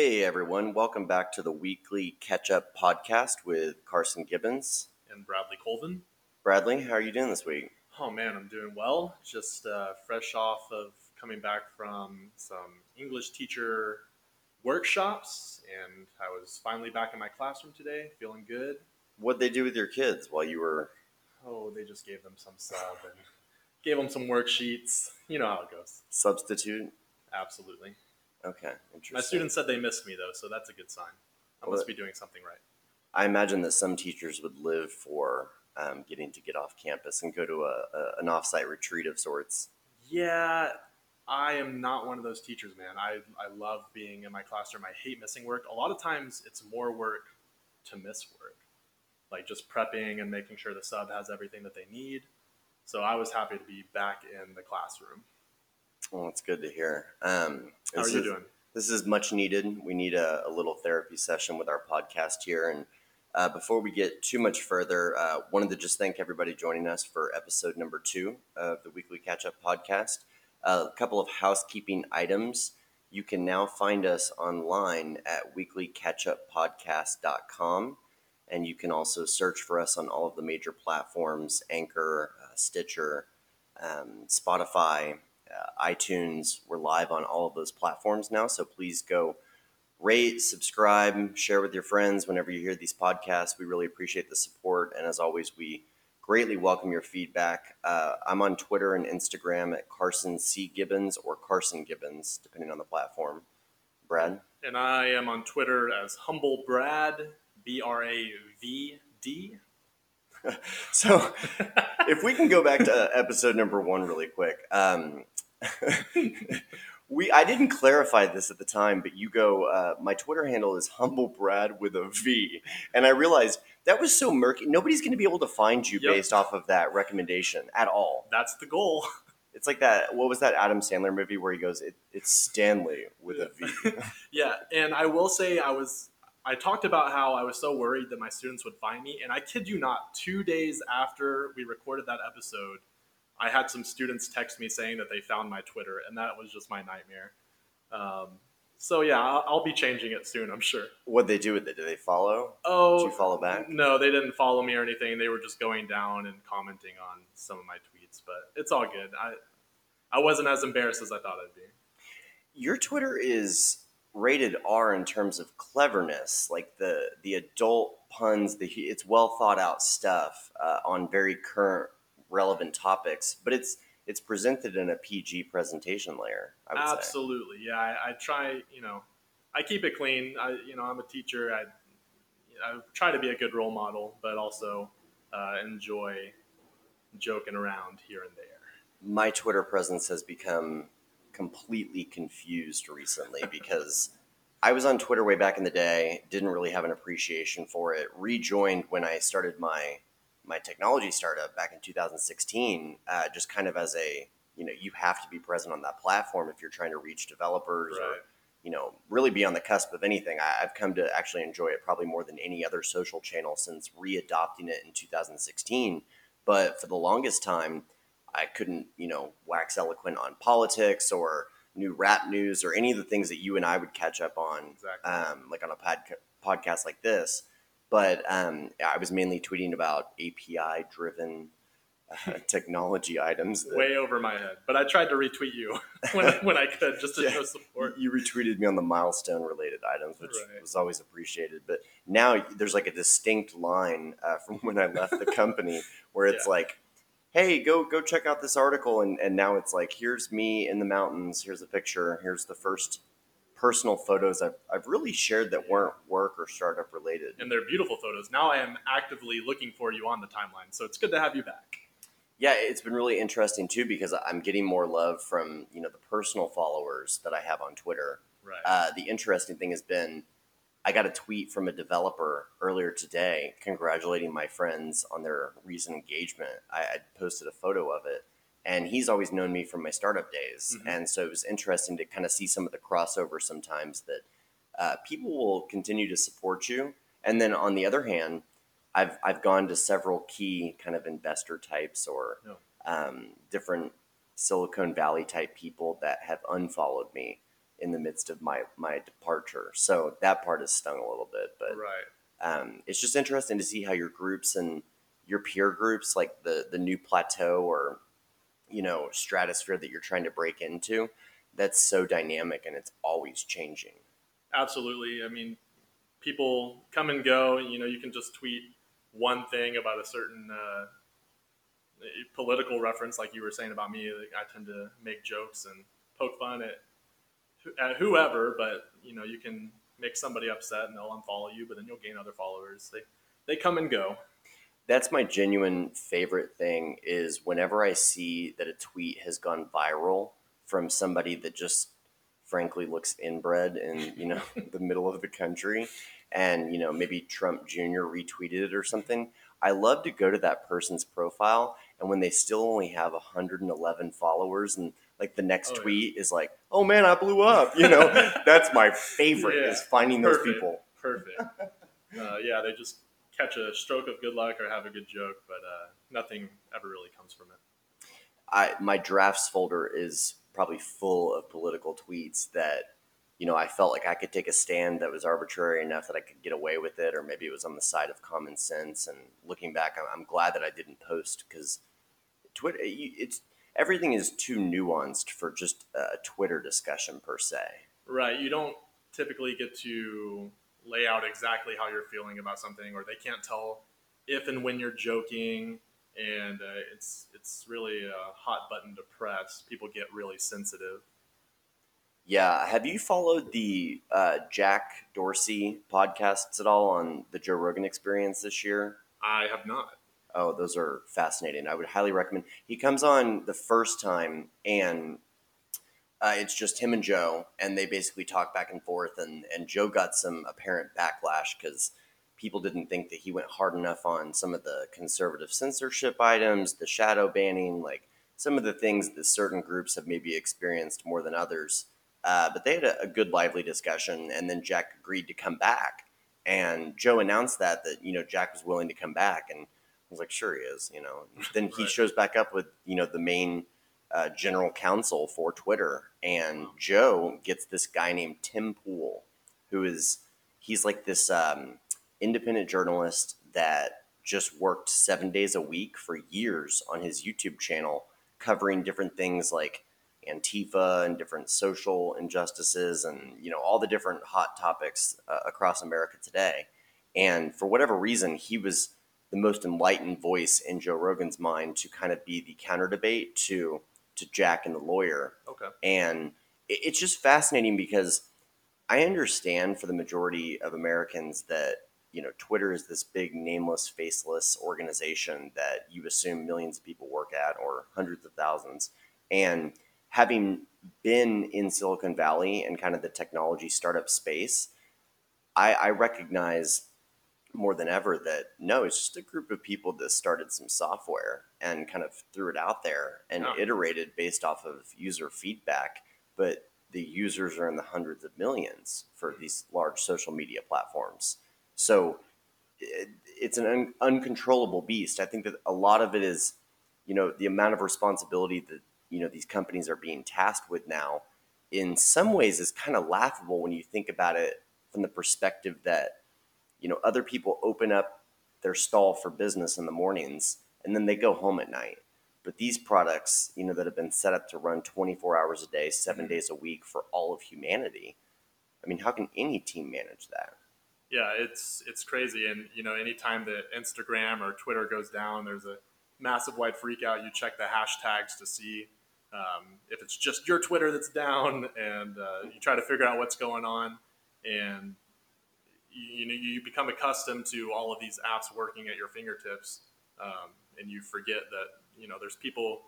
Hey everyone, welcome back to the weekly catch up podcast with Carson Gibbons. and Bradley Colvin. Bradley, how are you doing this week? Oh man, I'm doing well. Just uh, fresh off of coming back from some English teacher workshops, and I was finally back in my classroom today, feeling good. What'd they do with your kids while you were. Oh, they just gave them some sub and gave them some worksheets. You know how it goes. Substitute? Absolutely. Okay, interesting. My students said they missed me though, so that's a good sign. I Well, must be doing something right. I imagine that some teachers would live for um, getting to get off campus and go to a, a, an offsite retreat of sorts. Yeah, I am not one of those teachers, man. I, I love being in my classroom. I hate missing work. A lot of times it's more work to miss work, like just prepping and making sure the sub has everything that they need. So I was happy to be back in the classroom. Well, it's good to hear. Um, How are this you is- doing? This is much needed. We need a, a little therapy session with our podcast here. And uh, before we get too much further, uh, wanted to just thank everybody joining us for episode number two of the Weekly Catch Up podcast. a couple of housekeeping items. You can now find us online at weeklycatchuppodcast.com. And you can also search for us on all of the major platforms Anchor, uh, Stitcher, um, Spotify, uh, iTunes. We're live on all of those platforms now. So please go rate, subscribe, share with your friends whenever you hear these podcasts. We really appreciate the support. And as always, we greatly welcome your feedback. Uh, I'm on Twitter and Instagram at Carson C. Gibbons or Carson Gibbons, depending on the platform. Brad? And I am on Twitter as Humble Brad, B R A V D. So if we can go back to episode number one really quick. Um, we I didn't clarify this at the time, but you go. Uh, my Twitter handle is humble Brad with a V, and I realized that was so murky. Nobody's going to be able to find you Yep. based off of that recommendation at all. That's the goal. It's like that. What was that Adam Sandler movie where he goes, it, "It's Stanley with a V." Yeah, and I will say I was I talked about how I was so worried that my students would find me, and I kid you not, two days after we recorded that episode, I had some students text me saying that they found my Twitter, and that was just my nightmare. Um, so yeah, I'll, I'll be changing it soon, I'm sure. What'd they do with it? Do they follow? Oh, Did you follow back? No, they didn't follow me or anything. They were just going down and commenting on some of my tweets, but it's all good. I I wasn't as embarrassed as I thought I'd be. your Twitter is rated R in terms of cleverness, like the the adult puns, the it's well thought out stuff uh, on very current relevant topics, but it's it's presented in a PG presentation layer. I would say. Absolutely, yeah. I, I try, you know, I keep it clean. I, you know, I'm a teacher. I, I try to be a good role model, but also uh, enjoy joking around here and there. My Twitter presence has become completely confused recently because I was on Twitter way back in the day, didn't really have an appreciation for it. Rejoined when I started my my technology startup back in 2016, uh, just kind of as a you know you have to be present on that platform if you're trying to reach developers or you know really be on the cusp of anything. I, I've come to actually enjoy it probably more than any other social channel since readopting it in 2016. But for the longest time, I couldn't you know wax eloquent on politics or new rap news or any of the things that you and I would catch up on Exactly. um, like on a pod- podcast like this. But um, I was mainly tweeting about API driven uh, technology items. that- Way over my head, but I tried to retweet you when, when I could just to Yeah. show support. You retweeted me on the milestone related items, which Right. was always appreciated. But now there's like a distinct line uh, from when I left the company where it's Yeah. like, hey, go go check out this article. And, and now it's like, here's me in the mountains. Here's a picture. Here's the first personal photos I've, I've really shared that weren't work or startup related. And they're beautiful photos. Now I am actively looking for you on the timeline, so it's good to have you back. Yeah, it's been really interesting too because I'm getting more love from you know the personal followers that I have on Twitter. Right. Uh, the interesting thing has been I got a tweet from a developer earlier today congratulating my friends on their recent engagement. I, I posted a photo of it, and he's always known me from my startup days, Mhm. and so it was interesting to kind of see some of the crossover sometimes that uh, people will continue to support you, and then on the other hand, I've I've gone to several key kind of investor types or um, different Silicon Valley type people that have unfollowed me in the midst of my my departure. So that part has stung a little bit, but right. um, it's just interesting to see how your groups and your peer groups, like the the new plateau or you know stratosphere that you're trying to break into, that's so dynamic and it's always changing. Absolutely. I mean, people come and go. You know, you can just tweet one thing about a certain uh, political reference, like you were saying about me. Like, I tend to make jokes and poke fun at, at whoever, but you know, you can make somebody upset and they'll unfollow you, but then you'll gain other followers. They they come and go. That's my genuine favorite thing is whenever I see that a tweet has gone viral from somebody that just frankly looks inbred in, you know, the middle of the country and, you know, maybe Trump Jr. retweeted it or something. I love to go to that person's profile and when they still only have 111 followers and like the next Oh, yeah. tweet is like, "Oh man, I blew up." You know, that's my favorite Yeah, is finding those people. Perfect. uh, yeah, they just catch a stroke of good luck or have a good joke, but uh, nothing ever really comes from it. I my drafts folder is probably full of political tweets that you know I felt like I could take a stand that was arbitrary enough that I could get away with it, or maybe it was on the side of common sense. And looking back, I'm, I'm glad that I didn't post because Twitter it's everything is too nuanced for just a Twitter discussion per se. Right. You don't typically get to lay out exactly how you're feeling about something, or they can't tell if and when you're joking. And uh, it's it's really a hot button to press. People get really sensitive. Yeah, have you followed the uh, Jack Dorsey podcasts at all on the Joe Rogan Experience this year? I have not. Oh, those are fascinating. I would highly recommend. He comes on the first time, and uh, it's just him and Joe, and they basically talk back and forth. And, and Joe got some apparent backlash because people didn't think that he went hard enough on some of the conservative censorship items, the shadow banning, like some of the things that certain groups have maybe experienced more than others. Uh, but they had a, a good, lively discussion, and then Jack agreed to come back. And Joe announced that that you know Jack was willing to come back, and I was like, sure he is, you know. Then he Right. shows back up with you know the main uh, general counsel for Twitter, and Joe gets this guy named Tim Pool, who is he's like this um, independent journalist that just worked seven days a week for years on his YouTube channel, covering different things like Antifa and different social injustices and you know all the different hot topics uh, across America today. And for whatever reason, he was the most enlightened voice in Joe Rogan's mind to kind of be the counter debate to to Jack and the lawyer. Okay. And it, it's just fascinating because I understand for the majority of Americans that you know Twitter is this big nameless, faceless organization that you assume millions of people work at or hundreds of thousands. And having been in Silicon Valley and kind of the technology startup space, I, I recognize more than ever that no, it's just a group of people that started some software and kind of threw it out there and Yeah. iterated based off of user feedback. But the users are in the hundreds of millions for mm-hmm. these large social media platforms. So it, it's an un, uncontrollable beast. I think that a lot of it is, you know, the amount of responsibility that you know these companies are being tasked with now. In some ways, is kind of laughable when you think about it from the perspective that you know other people open up their stall for business in the mornings and then they go home at night. But these products, you know, that have been set up to run 24 hours a day, 7 days a week for all of humanity. I mean, how can any team manage that? Yeah, it's it's crazy, and you know, anytime that Instagram or Twitter goes down, there's a massive wide freak out. You check the hashtags to see um, if it's just your Twitter that's down, and uh, you try to figure out what's going on, and you, know you become accustomed to all of these apps working at your fingertips, um, and you forget that you know there's people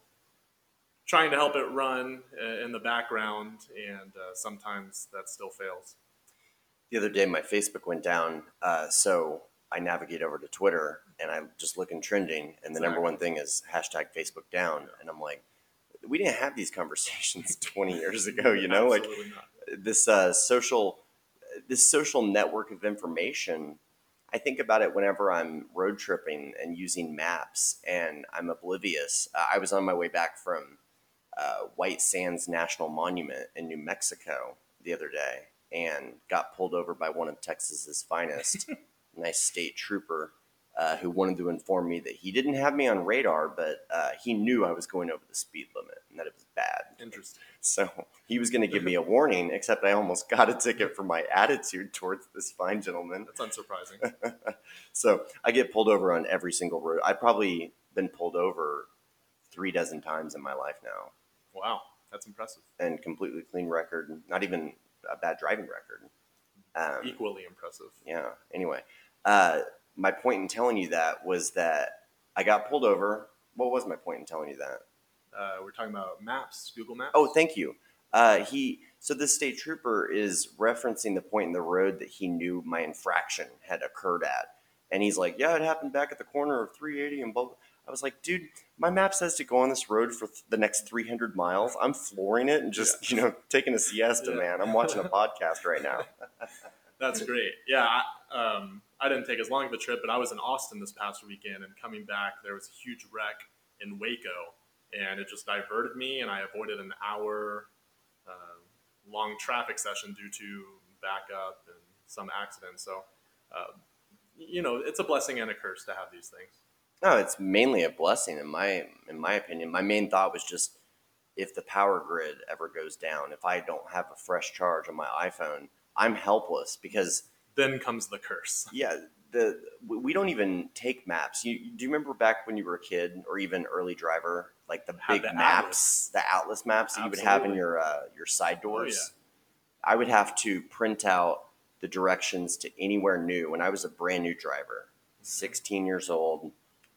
trying to help it run uh, in the background, and uh, sometimes that still fails. The other day, my Facebook went down, uh, so I navigate over to Twitter and I just look in trending, and the number one thing is hashtag Facebook down, and I'm like, we didn't have these conversations 20 years ago, you know, like not. this uh, social this social network of information i think about it whenever i'm road tripping and using maps and i'm oblivious. Uh, i was on my way back from uh, white sands national monument in new mexico the other day and got pulled over by one of Texas's finest, nice state trooper, uh, who wanted to inform me that he didn't have me on radar, but uh, he knew I was going over the speed limit and that it was bad. Interesting. So he was going to give me a warning, except I almost got a ticket for my attitude towards this fine gentleman. That's unsurprising. So I get pulled over on every single road. I've probably been pulled over three dozen times in my life now, wow, that's impressive. and completely clean record, not even a bad driving record. Um, Equally impressive. yeah. Anyway, uh, my point in telling you that was that I got pulled over. What was my point in telling you that? Uh, we're talking about maps, Google Maps. Oh, thank you. Uh, he so this state trooper is referencing the point in the road that he knew my infraction had occurred at, and he's like, "Yeah, it happened back at the corner of 380 and blah." blah." I was like, "Dude, my map says to go on this road for th- the next 300 miles. I'm flooring it and just you know taking a siesta, Yeah. man. I'm watching a podcast right now." That's great. Yeah, I, um, I didn't take as long of a trip, but I was in Austin this past weekend, and coming back, there was a huge wreck in Waco, and it just diverted me, and I avoided an hour uh, long traffic session due to backup and some accident. So, uh, you know, it's a blessing and a curse to have these things. No, it's mainly a blessing in my in my opinion. My main thought was just if the power grid ever goes down, if I don't have a fresh charge on my iPhone, I'm helpless because Then comes the curse. yeah, the we we don't even take maps. You do you remember back when you were a kid or even early driver, like the Had big the maps, the Atlas maps that you would have in your uh, your side Oh, doors? I would have to print out the directions to anywhere new when I was a brand new driver, Mm-hmm. 16 years old.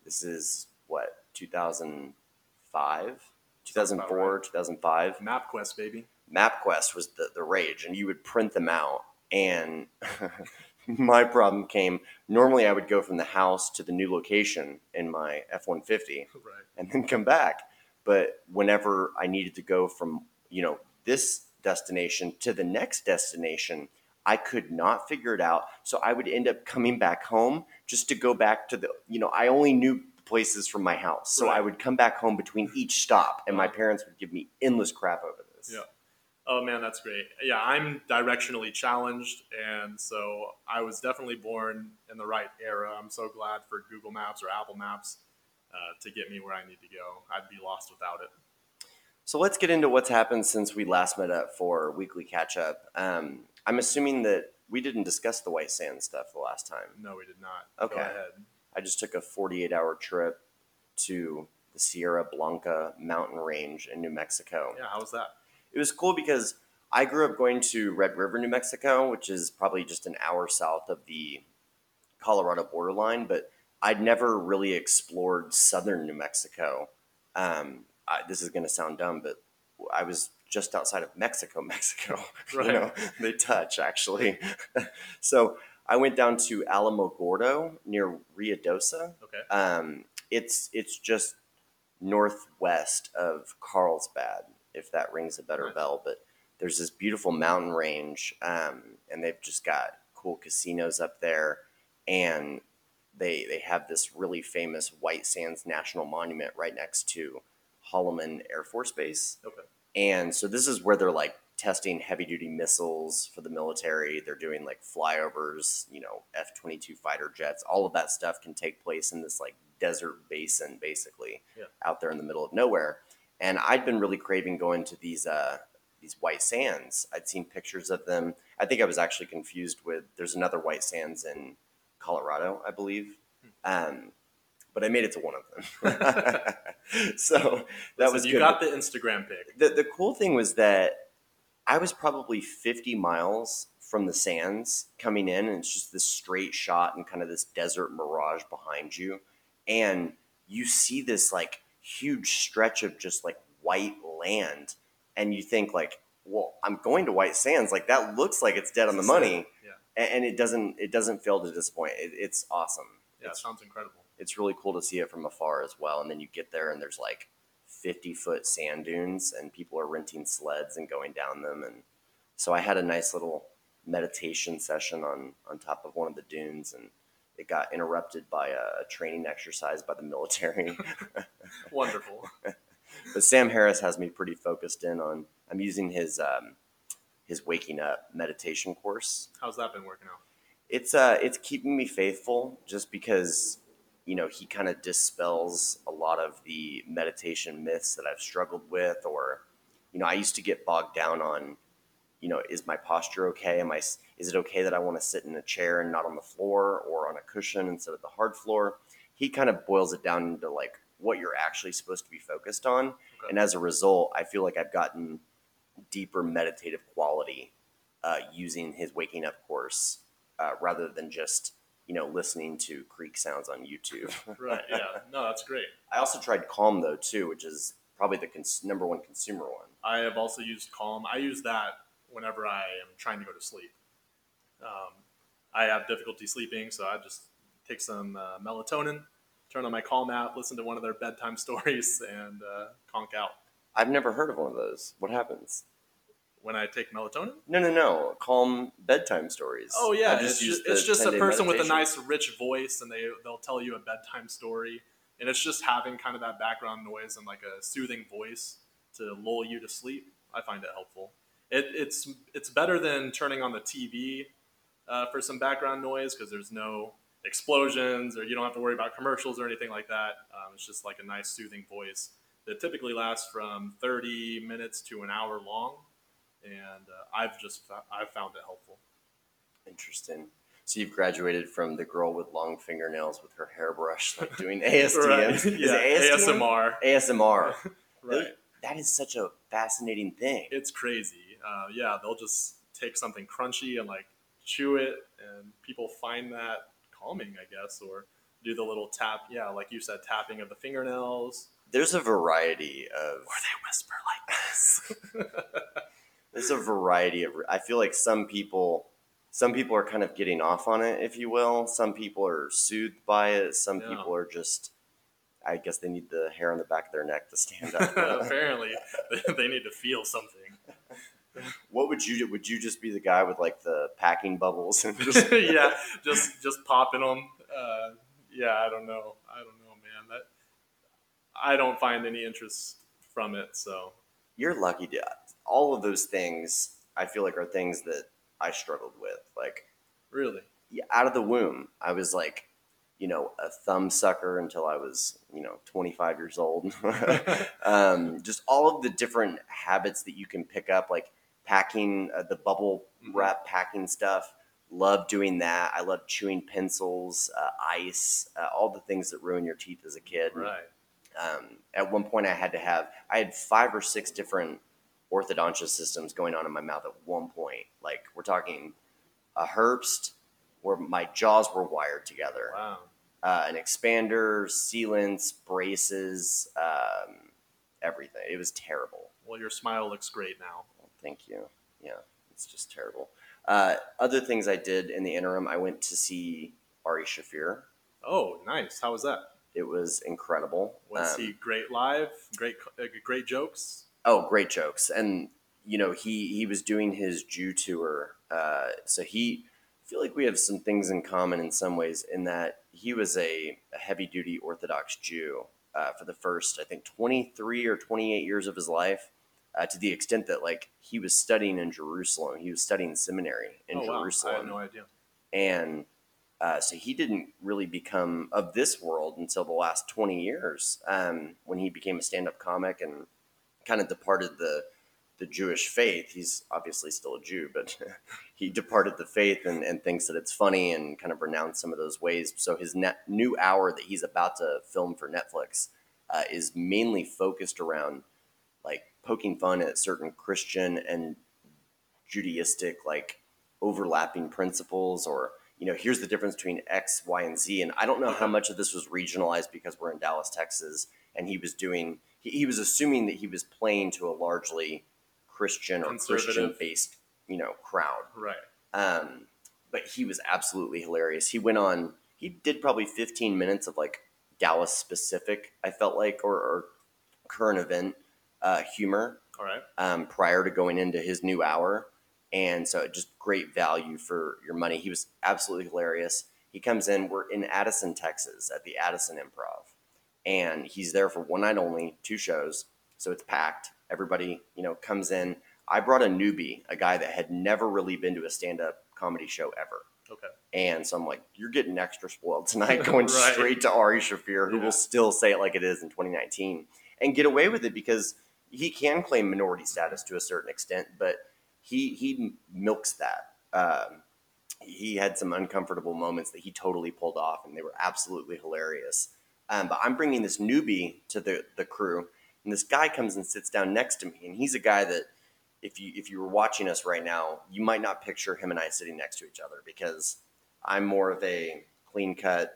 This is what 2005, 2004, 2005. MapQuest, baby. MapQuest was the, the rage, and you would print them out. And my problem came normally, I would go from the house to the new location in my F 150 Right. and then come back. But whenever I needed to go from, you know, this destination to the next destination, I could not figure it out. So I would end up coming back home just to go back to the, you know, I only knew places from my house. So I would come back home between each stop, and my parents would give me endless crap over this. Yeah. Oh man, that's great. Yeah, I'm directionally challenged, and so I was definitely born in the right era. I'm so glad for Google Maps or Apple Maps uh, to get me where I need to go. I'd be lost without it. So let's get into what's happened since we last met up for weekly catch up. Um, I'm assuming that we didn't discuss the White Sand stuff the last time. No, we did not. Okay. Go ahead. I just took a 48 hour trip to the Sierra Blanca mountain range in New Mexico. Yeah, how was that? It was cool because I grew up going to Red River, New Mexico, which is probably just an hour south of the Colorado borderline, but I'd never really explored southern New Mexico. Um, I, this is going to sound dumb, but I was just outside of Mexico, Mexico. Right. You know, they touch actually. so I went down to Alamogordo near Ruidoso. Okay. Um, it's it's just northwest of Carlsbad, if that rings a better bell. But there's this beautiful mountain range, um, and they've just got cool casinos up there, and they they have this really famous White Sands National Monument right next to Holloman Air Force Base. Okay. And so this is where they're like testing heavy duty missiles for the military. They're doing like flyovers, you know, F 22 fighter jets. All of that stuff can take place in this like desert basin, basically, Yeah. out there in the middle of nowhere. And I'd been really craving going to these, uh, these white sands. I'd seen pictures of them. I think I was actually confused with there's another white sands in Colorado, I believe. Um, but I made it to one of them. so that Listen, was you good got the Instagram pic. the, the cool thing was that I was probably 50 miles from the sands coming in, and it's just this straight shot and kind of this desert mirage behind you. And you see this like huge stretch of just like white land, and you think, like, well, I'm going to White Sands. Like, that looks like it's dead on the money. Yeah. And it doesn't it doesn't fail to disappoint. It, it's awesome. Yeah, it sounds incredible. it's really cool to see it from afar as well. And then you get there and there's like 50 foot sand dunes and people are renting sleds and going down them. And so I had a nice little meditation session on, on top of one of the dunes and it got interrupted by a, training exercise by the military. Wonderful. but Sam Harris has me pretty focused in on, I'm using his um, his waking up meditation course. How's that been working out? It's uh it's keeping me faithful just because you know he kind of dispels a lot of the meditation myths that I've struggled with or you know I used to get bogged down on you know is my posture okay am I is it okay that I want to sit in a chair and not on the floor or on a cushion instead of the hard floor he kind of boils it down into like what you're actually supposed to be focused on Okay. and as a result I feel like I've gotten deeper meditative quality uh, using his waking up course uh, rather than just you know listening to creek sounds on YouTube. Right. Yeah. No, that's great. I also tried Calm though too, which is probably the cons- number one consumer one. I have also used Calm. I use that whenever I am trying to go to sleep. Um, I have difficulty sleeping, so I just take some uh, melatonin, turn on my Calm app, listen to one of their bedtime stories, and uh, conk out. I've never heard of one of those. What happens? When I take melatonin, No, no, no. Calm bedtime stories. oh yeah, I it's just, it's just a 10-day person with a nice, rich voice, and they they'll tell you a bedtime story, and it's just having kind of that background noise and like a soothing voice to lull you to sleep. I find it helpful. It, it's it's better than turning on the TV uh, for some background noise because there's no explosions or you don't have to worry about commercials or anything like that. Um, it's just like a nice soothing voice that typically lasts from 30 minutes to an hour long, and uh, I've just I've found it helpful. Interesting. So you've graduated from the girl with long fingernails with her hairbrush, like doing ASTM. Right. Yeah, ASTM? ASMR. ASMR. Right. That is such a fascinating thing. It's crazy. Uh, yeah, they'll just take something crunchy and like chew it, and people find that calming, I guess, or do the little tap. Yeah, like you said, tapping of the fingernails, There's a variety of or they whisper like this. there's a variety of i feel like some people some people are kind of getting off on it if you will some people are soothed by it some Yeah. people are just i guess they need the hair on the back of their neck to stand up Apparently, they- they need to feel something. What would you do would you just be the guy with like the packing bubbles and just yeah, just just popping them. Uh, yeah, I don't know. I don't know, man. That I don't find any interest from it. So you're lucky to all of those things i feel like are things that i struggled with like really, yeah, out of the womb, I was like, you know, a thumb sucker until I was, you know, 25 years old. um, just all of the different habits that you can pick up, like packing uh, the bubble Mhm. wrap packing stuff. Love doing that. I love chewing pencils, uh, ice, uh, all the things that ruin your teeth as a kid. right? Um, at one point, I had to have, I had five or six different orthodontia systems going on in my mouth at one point. Like, we're talking a Herbst, where my jaws were wired together, Wow. uh, an expander, sealants, braces, um, everything. It was terrible. Well, your smile looks great now. Thank you. Yeah, it's just terrible. Uh, other things I did in the interim, I went to see Ari Shaffir. Oh, nice. How was that? It was incredible. Was Um, he great live? Great, uh, great jokes. Oh, great jokes. And you know, he he was doing his Jew tour. Uh, so he I feel like we have some things in common in some ways in that he was a, a heavy duty Orthodox Jew uh, for the first, I think, 23 or 28 years of his life, uh, to the extent that like he was studying in Jerusalem. He was studying seminary in oh, wow. I Jerusalem had no idea. and uh, so he didn't really become of this world until the last 20 years um, when he became a stand-up comic and kind of departed the the Jewish faith. He's obviously still a Jew, but he departed the faith and, and thinks that it's funny and kind of renounced some of those ways. So his net, new hour that he's about to film for Netflix uh, is mainly focused around like poking fun at certain Christian and Judaistic like overlapping principles or you know here's the difference between X, Y, and Z. And I don't know how much of this was regionalized because we're in Dallas, Texas, and he was doing he, he was assuming that he was playing to a largely Christian or Christian based you know crowd. Right. Um, but he was absolutely hilarious. He went on. He did probably 15 minutes of like Dallas specific. I felt like or, or current event uh, humor All right. um, prior to going into his new hour. And so just great value for your money. He was absolutely hilarious. He comes in, we're in Addison, Texas at the Addison Improv. And he's there for one night only, two shows. So it's packed. Everybody, you know, comes in. I brought a newbie, a guy that had never really been to a stand up comedy show ever. Okay. And so I'm like, you're getting extra spoiled tonight, going Right. straight to Ari Shaffir, who Yeah. will still say it like it is in 2019 and get away with it because he can claim minority status to a certain extent, but he he milks that. Um, he had some uncomfortable moments that he totally pulled off, and they were absolutely hilarious. Um, but I'm bringing this newbie to the the crew, and this guy comes and sits down next to me, and he's a guy that if you if you were watching us right now, you might not picture him and I sitting next to each other because I'm more of a clean cut,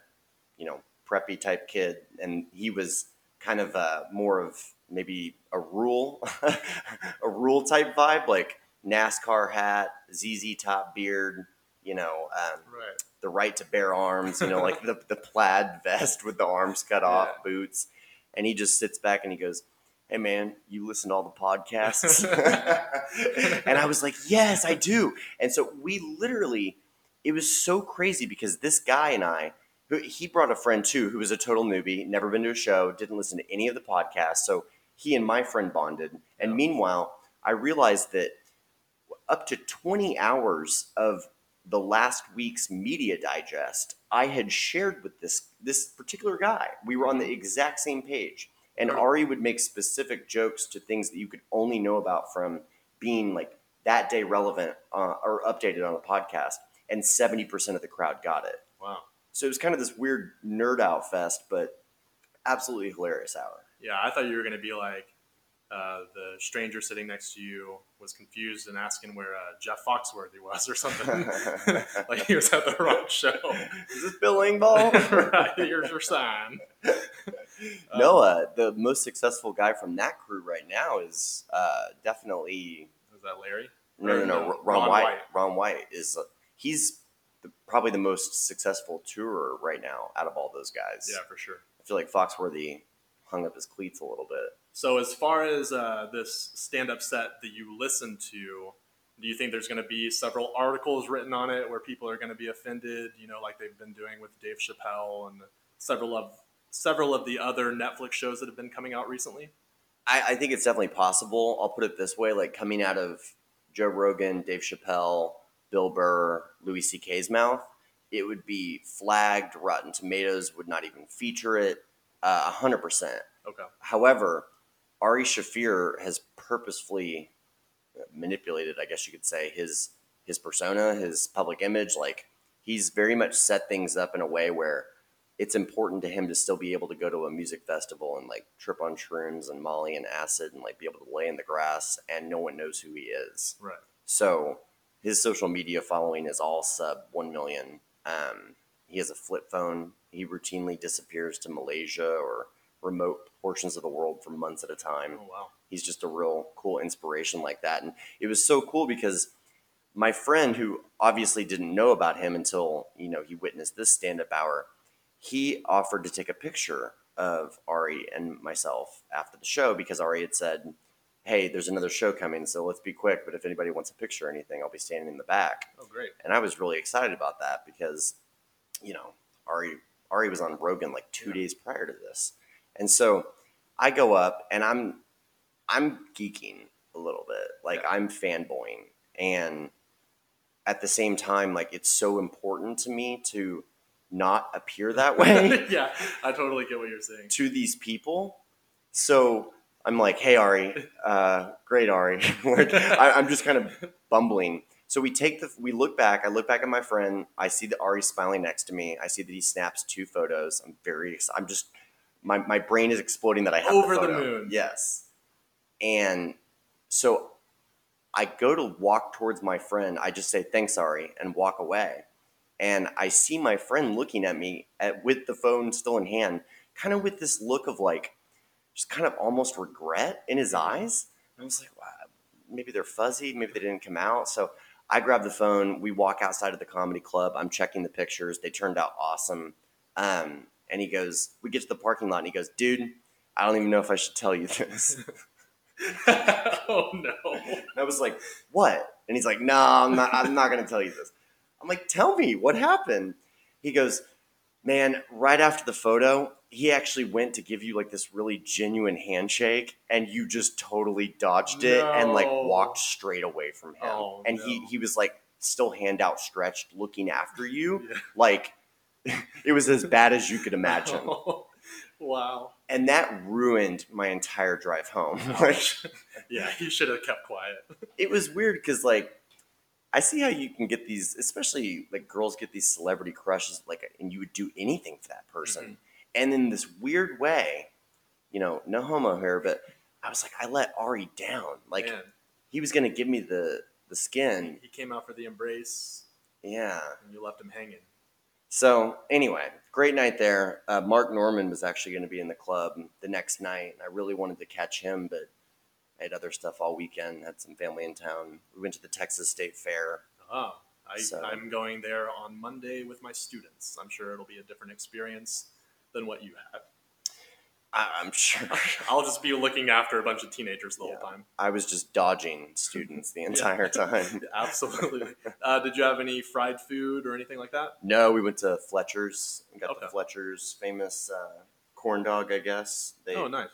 you know, preppy type kid, and he was kind of uh, more of maybe a rule, a rule type vibe, like NASCAR hat, ZZ top beard, you know, um, Right. the right to bear arms, you know, like the, the plaid vest with the arms cut off, Yeah. boots. And he just sits back and he goes, Hey man, you listen to all the podcasts? and I was like, Yes, I do. And so we literally, it was so crazy because this guy and I, he brought a friend too, who was a total newbie, never been to a show, didn't listen to any of the podcasts. So he and my friend bonded. And Yeah. meanwhile, I realized that up to 20 hours of the last week's media digest I had shared with this this particular guy. We were on the exact same page. And Ari would make specific jokes to things that you could only know about from being like that day relevant uh, or updated on a podcast. And 70% of the crowd got it. Wow. So it was kind of this weird nerd out fest, but absolutely hilarious hour. Yeah, I thought you were going to be like uh, the stranger sitting next to you was confused and asking where uh, Jeff Foxworthy was or something. like he was at the wrong show. Is this Bill Engvall? right, here's your sign. no, uh, the most successful guy from that crew right now is uh, definitely Is that Larry? no, no, no. No, Ron, Ron White. White. Ron White is uh, he's the, probably the most successful tourer right now out of all those guys. Yeah, for sure. I feel like Foxworthy hung up his cleats a little bit. So, as far as uh, this stand-up set that you listen to, do you think there's going to be several articles written on it where people are going to be offended? You know, like they've been doing with Dave Chappelle and several of several of the other Netflix shows that have been coming out recently. I, I think it's definitely possible. I'll put it this way: like coming out of Joe Rogan, Dave Chappelle, Bill Burr, Louis C.K.'s mouth, it would be flagged. Rotten Tomatoes would not even feature it. Uh, A hundred percent. Okay. However, Ari Shaffir has purposefully manipulated, I guess you could say, his his persona, his public image. Like he's very much set things up in a way where it's important to him to still be able to go to a music festival and like trip on shrooms and Molly and acid and like be able to lay in the grass and no one knows who he is. Right. So his social media following is all sub 1 million. Um, he has a flip phone. He routinely disappears to Malaysia or remote portions of the world for months at a time. Oh wow. He's just a real cool inspiration like that. And it was so cool because my friend, who obviously didn't know about him until you know he witnessed this stand-up hour, he offered to take a picture of Ari and myself after the show because Ari had said, "Hey, there's another show coming, so let's be quick. But if anybody wants a picture or anything, I'll be standing in the back." Oh great. And I was really excited about that because, you know, Ari Ari was on Rogan like two days prior to this, and so I go up and I'm I'm geeking a little bit, like Yeah. I'm fanboying, and at the same time, like it's so important to me to not appear that way yeah, I totally get what you're saying. to these people. So I'm like, hey, Ari, uh, great, Ari. I, I'm just kind of bumbling. So we take the, we look back. I look back at my friend. I see that Ari's smiling next to me. I see that he snaps two photos. I'm very, I'm just, my, my brain is exploding that I have Over the photo. moon. Yes. And so I go to walk towards my friend. I just say, thanks, Ari, and walk away. And I see my friend looking at me at, with the phone still in hand, kind of with this look of like, just kind of almost regret in his eyes. And I was like, wow, maybe they're fuzzy, maybe they didn't come out. So I grab the phone. We walk outside of the comedy club. I'm checking the pictures. They turned out awesome. Um, and he goes, we get to the parking lot, and he goes, dude, I don't even know if I should tell you this. oh no. And I was like, "What?" And he's like, "No, I'm not. I'm not going to tell you this." I'm like, "Tell me what happened." He goes, "Man, right after the photo, he actually went to give you like this really genuine handshake and you just totally dodged it and like walked straight away from him Oh, and he no. he was like still hand outstretched looking after you Yeah. like it was as bad as you could imagine wow. and that ruined my entire drive home like Yeah, you should have kept quiet. it was weird because like I see how you can get these, especially like girls get these celebrity crushes, like, and you would do anything for that person, Mm-hmm. And in this weird way, you know, no homo here, but I was like, I let Ari down. Like Man, he was gonna give me the the skin, he came out for the embrace, yeah. and you left him hanging. So anyway, great night there. Uh, Mark Normand was actually going to be in the club the next night, and I really wanted to catch him, but I had other stuff all weekend. Had some family in town. We went to the Texas State Fair. Oh, I, So- I'm going there on Monday with my students. I'm sure it'll be a different experience than what you had. I, I'm sure. I'll just be looking after a bunch of teenagers the Yeah. whole time. I was just dodging students the entire time. Absolutely. Uh, did you have any fried food or anything like that? No, we went to Fletcher's and got the Fletcher's famous uh, corn dog. I guess they oh, nice.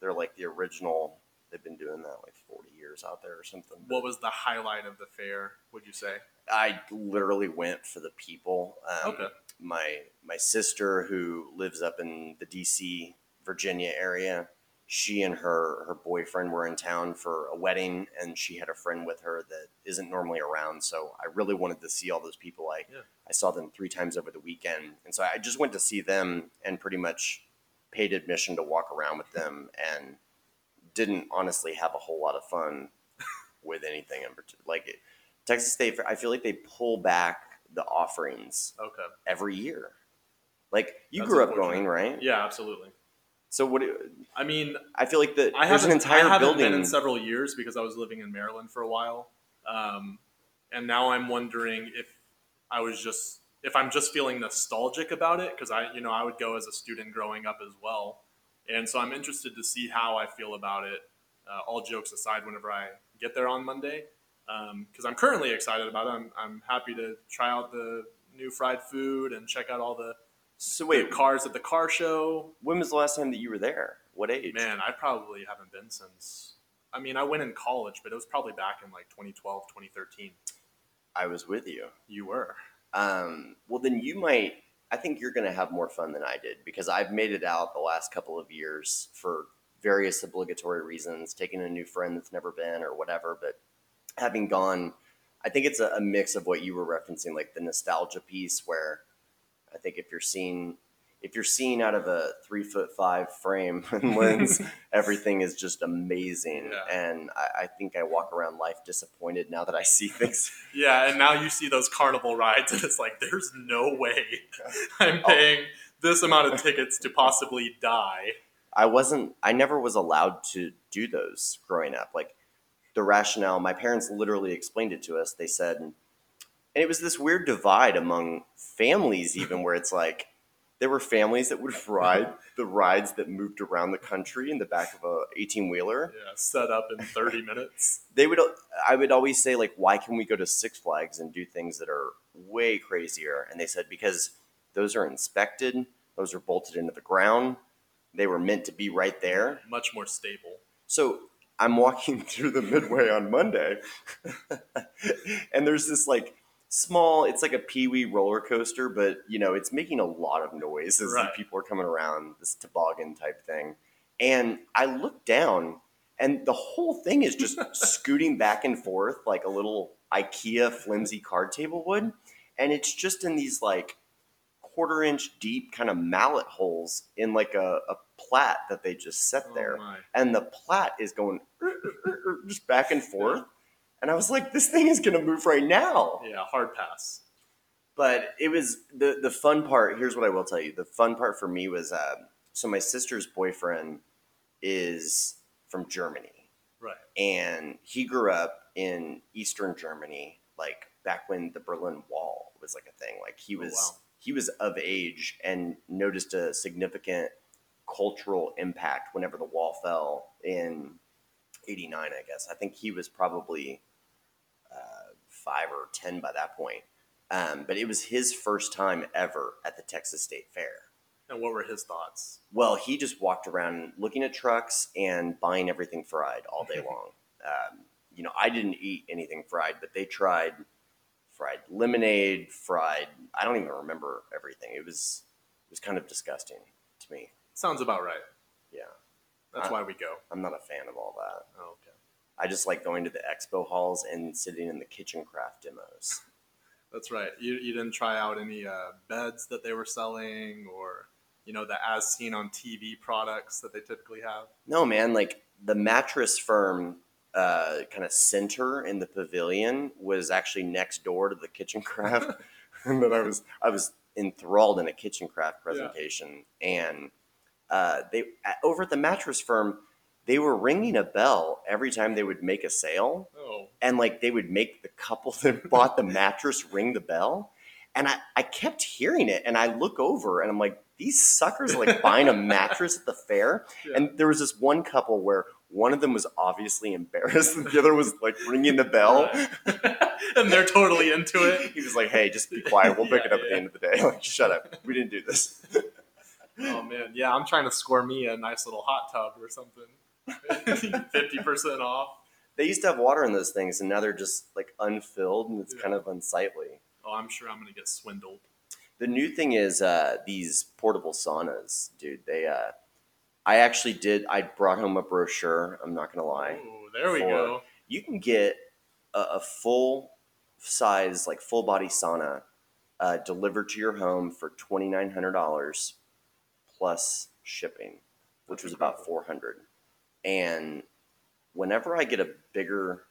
they're like the original. They've been doing that like 40 years out there or something. What was the highlight of the fair? Would you say? I literally went for the people. Um, Okay. My my sister who lives up in the DC Virginia area, she and her her boyfriend were in town for a wedding, and she had a friend with her that isn't normally around. So I really wanted to see all those people. I Yeah. I saw them three times over the weekend, and so I just went to see them and pretty much paid admission to walk around with them, and didn't honestly have a whole lot of fun with anything in particular. Like it, Texas State, I feel like they pull back the offerings Okay. every year. Like you That's grew up going, right? Yeah, absolutely. So what? do- I mean, I feel like the I there's an entire I haven't building. been in several years because I was living in Maryland for a while, um, and now I'm wondering if I was just if I'm just feeling nostalgic about it because I you know I would go as a student growing up as well, and so I'm interested to see how I feel about it. Uh, all jokes aside, whenever I get there on Monday, because I'm currently excited about it. I'm, I'm happy to try out the new fried food and check out all the so wait wait, cars at the car show. when was the last time that you were there? What age? Man, I probably haven't been since. I mean, I went in college, but it was probably back in like 2012, 2013. I was with you. You were. Um, well, then you might. I think you're going to have more fun than I did because I've made it out the last couple of years for various obligatory reasons, taking a new friend that's never been or whatever. But having gone, I think it's a, a mix of what you were referencing, like the nostalgia piece, where I think if you're seeing if you're seeing out of a three foot five frame and lens, everything is just amazing. Yeah. And I, I think I walk around life disappointed now that I see things Yeah, and now you see those carnival rides, and it's like, there's no way I'm Oh. paying this amount of tickets to possibly die. I wasn't I never was allowed to do those growing up. Like the rationale, my parents literally explained it to us. They said and it was this weird divide among families even where it's like there were families that would ride the rides that moved around the country in the back of a 18 wheeler. Yeah, set up in 30 minutes. They would I would always say like why can we go to Six Flags and do things that are way crazier? And they said because those are inspected, those are bolted into the ground. They were meant to be right there. Much more stable. So I'm walking through the midway on Monday, and there's this like small. It's like a peewee roller coaster, but you know it's making a lot of noise as Right. people are coming around this toboggan type thing. And I look down, and the whole thing is just scooting back and forth like a little IKEA flimsy card table would, and it's just in these like quarter inch deep kind of mallet holes in like a, a plat that they just set there Oh my. and the plat is going just back and forth. And I was like, this thing is going to move right now. Yeah, hard pass. But it was the the fun part. Here's what I will tell you: the fun part for me was uh, so my sister's boyfriend is from Germany, Right. and he grew up in Eastern Germany, like back when the Berlin Wall was like a thing. Like he Oh, was wow. he was of age and noticed a significant cultural impact whenever the wall fell in '89. I guess I think he was probably uh, five or ten by that point. Um, but it was his first time ever at the Texas State Fair. And what were his thoughts? Well, he just walked around looking at trucks and buying everything fried all day long. Um, you know, I didn't eat anything fried, but they tried fried lemonade, fried. I don't even remember everything. It was it was kind of disgusting to me. Sounds about right. Yeah, That's Uh, why we go. I'm not a fan of all that. Oh, okay. I just like going to the expo halls and sitting in the kitchen craft demos. That's right. You, you didn't try out any uh, beds that they were selling or, you know, the as seen on TV products that they typically have. No, man, like the mattress firm uh, kind of center in the pavilion was actually next door to the kitchen craft. and then I was I was enthralled in a kitchen craft presentation, and uh, they over at the mattress firm they were ringing a bell every time they would make a sale, Oh, and like they would make the couple that bought the mattress ring the bell. And I, I kept hearing it, and I look over, and I'm like, these suckers are like buying a mattress at the fair. yeah. And there was this one couple where one of them was obviously embarrassed, and the other was like ringing the bell. and they're totally into it. He was like, "Hey, just be quiet. We'll pick it Yeah, up at the end of the day. Like, shut up. We didn't do this." Oh man, yeah, I'm trying to score me a nice little hot tub or something. Fifty percent off. They used to have water in those things, and now they're just like unfilled, and it's Yeah. kind of unsightly. Oh, I'm sure I'm gonna get swindled. The new thing is uh, these portable saunas, dude. They, uh, I actually did. I brought home a brochure. I'm not gonna lie. Oh, there we go. you can get a, a full size, like full body sauna uh, delivered to your home for twenty nine hundred dollars plus shipping, which was about four hundred. And whenever I get a bigger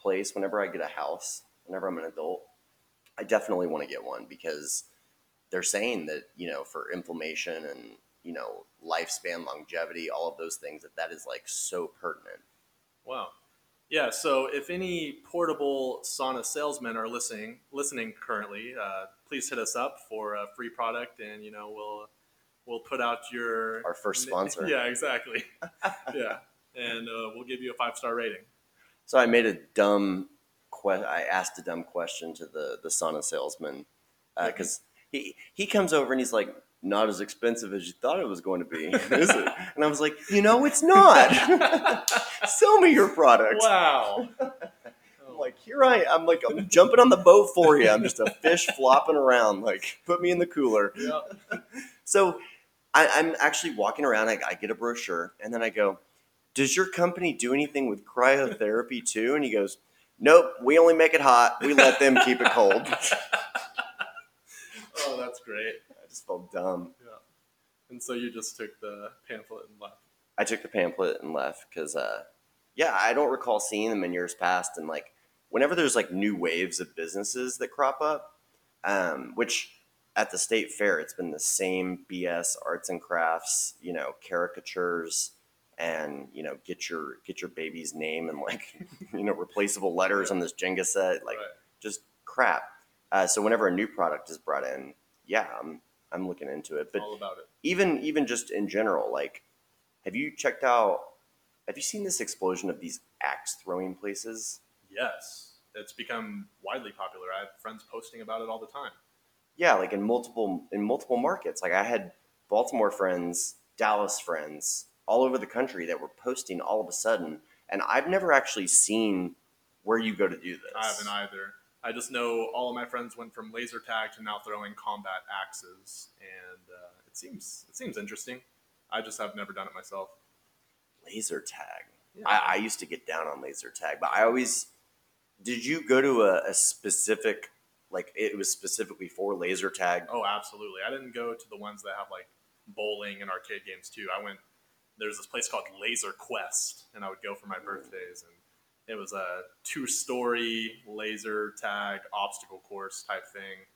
place, whenever I get a house, whenever I'm an adult, I definitely want to get one because they're saying that you know for inflammation and you know lifespan, longevity, all of those things that that is like so pertinent. Wow. Yeah. So if any portable sauna salesmen are listening, listening currently, uh, please hit us up for a free product, and you know we'll we'll put out your Our first sponsor. Yeah, exactly. yeah, and uh, we'll give you a five star rating. So I made a dumb que- I asked a dumb question to the the sauna salesman because he he comes over and he's like, "Not as expensive as you thought it was going to be, is it?" And I was like, "You know, it's not. Sell me your product." Wow. I'm like, here I I'm like I'm jumping on the boat for you. I'm just a fish flopping around. Like, put me in the cooler. yeah. So I, I'm actually walking around. I, I get a brochure, and then I go, "Does your company do anything with cryotherapy too?" And he goes, "Nope. We only make it hot. We let them keep it cold." Oh, that's great. I just felt dumb. Yeah. And so you just took the pamphlet and left. I took the pamphlet and left because, uh, yeah, I don't recall seeing them in years past. And like, whenever there's like new waves of businesses that crop up, um, which at the state fair, it's been the same BS arts and crafts, you know, caricatures, and you know, get your get your baby's name and like, you know, replaceable letters on this Jenga set, like right. just crap. Uh, so whenever a new product is brought in, yeah, I'm I'm looking into it. But it. even even just in general, like, have you checked out? Have you seen this explosion of these axe throwing places? Yes, it's become widely popular. I have friends posting about it all the time. Yeah, like in multiple in multiple markets. Like I had Baltimore friends, Dallas friends, all over the country that were posting all of a sudden, and I've never actually seen where you go to do this. I haven't either. I just know all of my friends went from laser tag to now throwing combat axes, and uh, it seems it seems interesting. I just have never done it myself. Laser tag. Yeah. I, I used to get down on laser tag, but I always. Did you go to a, a specific, like it was specifically for laser tag? oh, absolutely. I didn't go to the ones that have like bowling and arcade games too. I went. There's this place called Laser Quest, and I would go for my birthdays, and it was a two-story laser tag obstacle course type thing,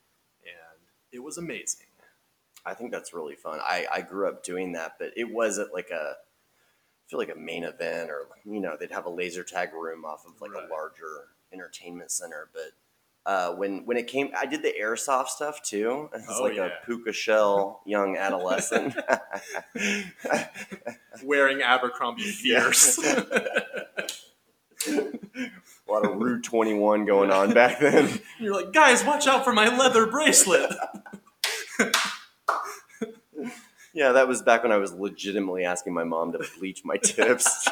and it was amazing. I think that's really fun. I, I grew up doing that, but it wasn't like a, I feel like a main event or, you know, they'd have a laser tag room off of like Right. a larger entertainment center. But uh, when when it came, I did the airsoft stuff too. It was Oh, like yeah. a puka shell young adolescent. Wearing Abercrombie fierce. a lot of Rue 21 going on back then. You're like, guys, watch out for my leather bracelet. Yeah, that was back when I was legitimately asking my mom to bleach my tips.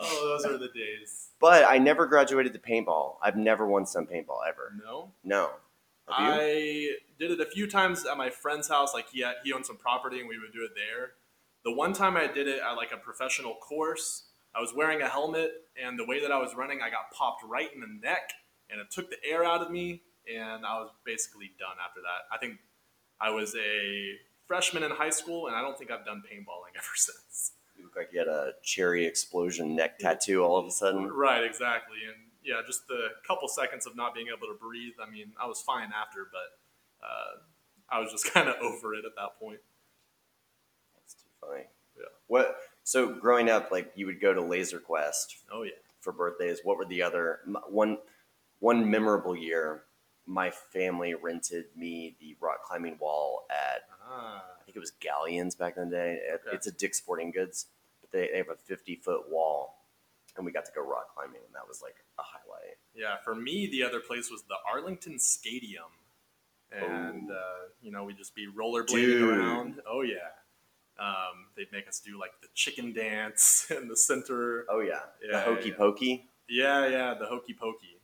oh, those are the days. But I never graduated to paintball. I've never won some paintball ever. No, No. I did it a few times at my friend's house. Like he had, he owned some property, and we would do it there. The one time I did it at like a professional course, I was wearing a helmet, and the way that I was running, I got popped right in the neck, and it took the air out of me, and I was basically done after that. I think I was a freshman in high school, and I don't think I've done paintballing ever since. Like you had a cherry explosion neck tattoo all of a sudden. Right, exactly, and yeah, just the couple seconds of not being able to breathe. I mean, I was fine after, but uh, I was just kind of over it at that point. That's too funny. Yeah. What? So growing up, like you would go to Laser Quest Oh yeah. for birthdays. What were the other one? One memorable year, my family rented me the rock climbing wall at Ah, I think it was Galyan's back in the day. Okay. It's a Dick's Sporting Goods, but they, they have a 50 foot wall, and we got to go rock climbing, and that was like a highlight. yeah. For me, the other place was the Arlington Stadium, and uh, you know we'd just be rollerblading Dude. around. Oh yeah. Um, they'd make us do like the chicken dance in the center. Oh yeah, Yeah, the hokey yeah. pokey. Yeah, yeah, the hokey pokey.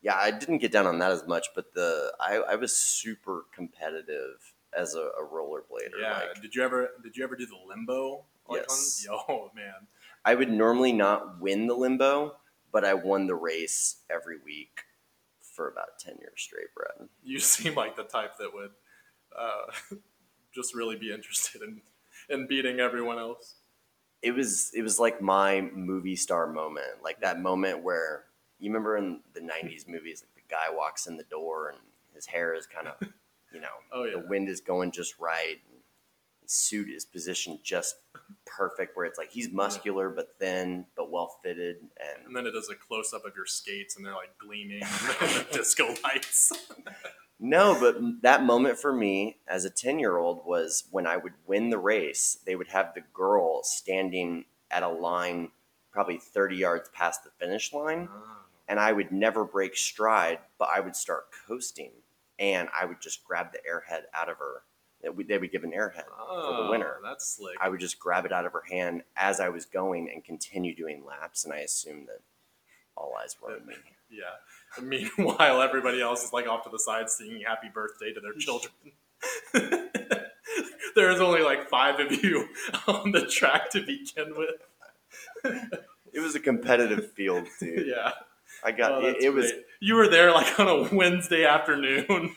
Yeah, I didn't get down on that as much, but the I, I was super competitive as a, a rollerblader. Yeah. Like, did you ever did you ever do the limbo? Like Yes. On, oh man. I would normally not win the limbo, but I won the race every week for about ten years straight, Brad. You seem like the type that would uh, just really be interested in in beating everyone else. it was it was like my movie star moment like that moment where you remember in the 90s movies like the guy walks in the door and his hair is kind of you know Oh, yeah. the wind is going just right and suit is positioned just perfect where it's like he's muscular but thin but well fitted And and then it does a close up of your skates, and they're like gleaming the disco lights. no but that moment for me as a 10 year old was when i would win the race they would have the girl standing at a line probably 30 yards past the finish line ah. and I would never break stride, but I would start coasting, and I would just grab the airhead out of her. They would they would give an airhead for the winner. Oh, That's slick. I would just grab it out of her hand as I was going and continue doing laps, and I assumed that all eyes were on me. yeah. And meanwhile, everybody else is like off to the side singing "Happy Birthday" to their children. There's only like five of you on the track to begin with. It was a competitive field, dude. yeah. I got Oh, it. It was. You were there like on a Wednesday afternoon.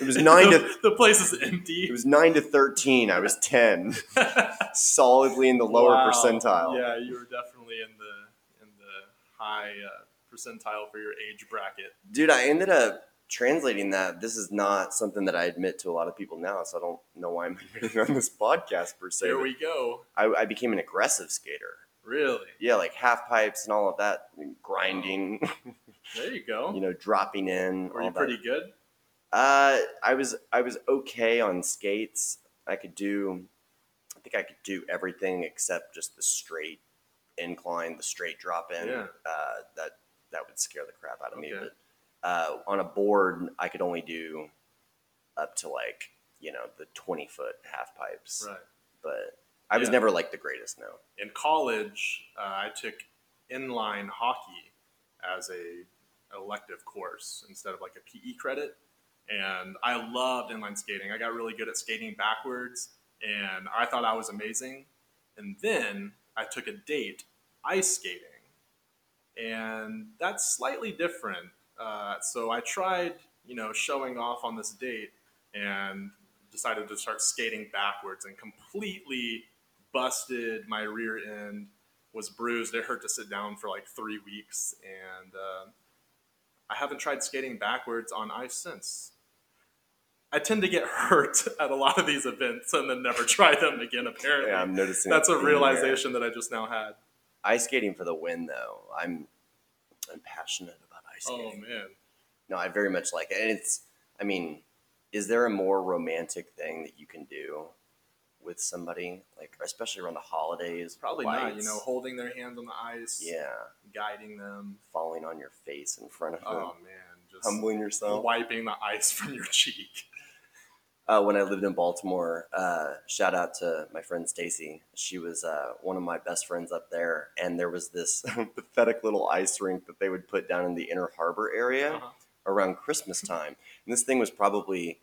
It was nine the, to the place is empty. it was nine to thirteen. I was ten, solidly in the lower Wow. percentile. Yeah, you were definitely in the in the high uh, percentile for your age bracket. Dude, I ended up translating that. This is not something that I admit to a lot of people now, so I don't know why I'm admitting on this podcast per se. There but we go. I, I became an aggressive skater. Really? Yeah, like half pipes and all of that, grinding, There you go. you know, dropping in. Were all you that. pretty good? Uh, I was I was okay on skates. I could do, I think I could do everything except just the straight incline, the straight drop in. Yeah. Uh, that that would scare the crap out of me. Okay. But uh, on a board, I could only do up to like you know the twenty foot half pipes. Right. But I was Yeah. never like the greatest. No. In college, uh, I took inline hockey as a elective course instead of like a PE credit, and I loved inline skating. I got really good at skating backwards, and I thought I was amazing. And then I took a date ice skating, and that's slightly different. Uh, so I tried, you know, showing off on this date, and decided to start skating backwards, and completely busted my rear end. Was bruised. It hurt to sit down for like three weeks, and uh, I haven't tried skating backwards on ice since. I tend to get hurt at a lot of these events and then never try them again. Apparently, Yeah, I'm noticing. that's a theme there. realization that I just now had. Ice skating for the win, though. I'm I'm passionate about ice oh, skating. Oh man, No, I very much like it. And it's, I mean, is there a more romantic thing that you can do with somebody, like especially around the holidays? probably not. You know, holding their hands on the ice, yeah, guiding them. falling on your face in front of oh, them, Oh man, just humbling yourself. wiping the ice from your cheek. Uh, when I lived in Baltimore. Uh, shout out to my friend Stacy. She was uh, one of my best friends up there, and there was this pathetic little ice rink that they would put down in the Inner Harbor area Uh-huh. around Christmas time. And this thing was probably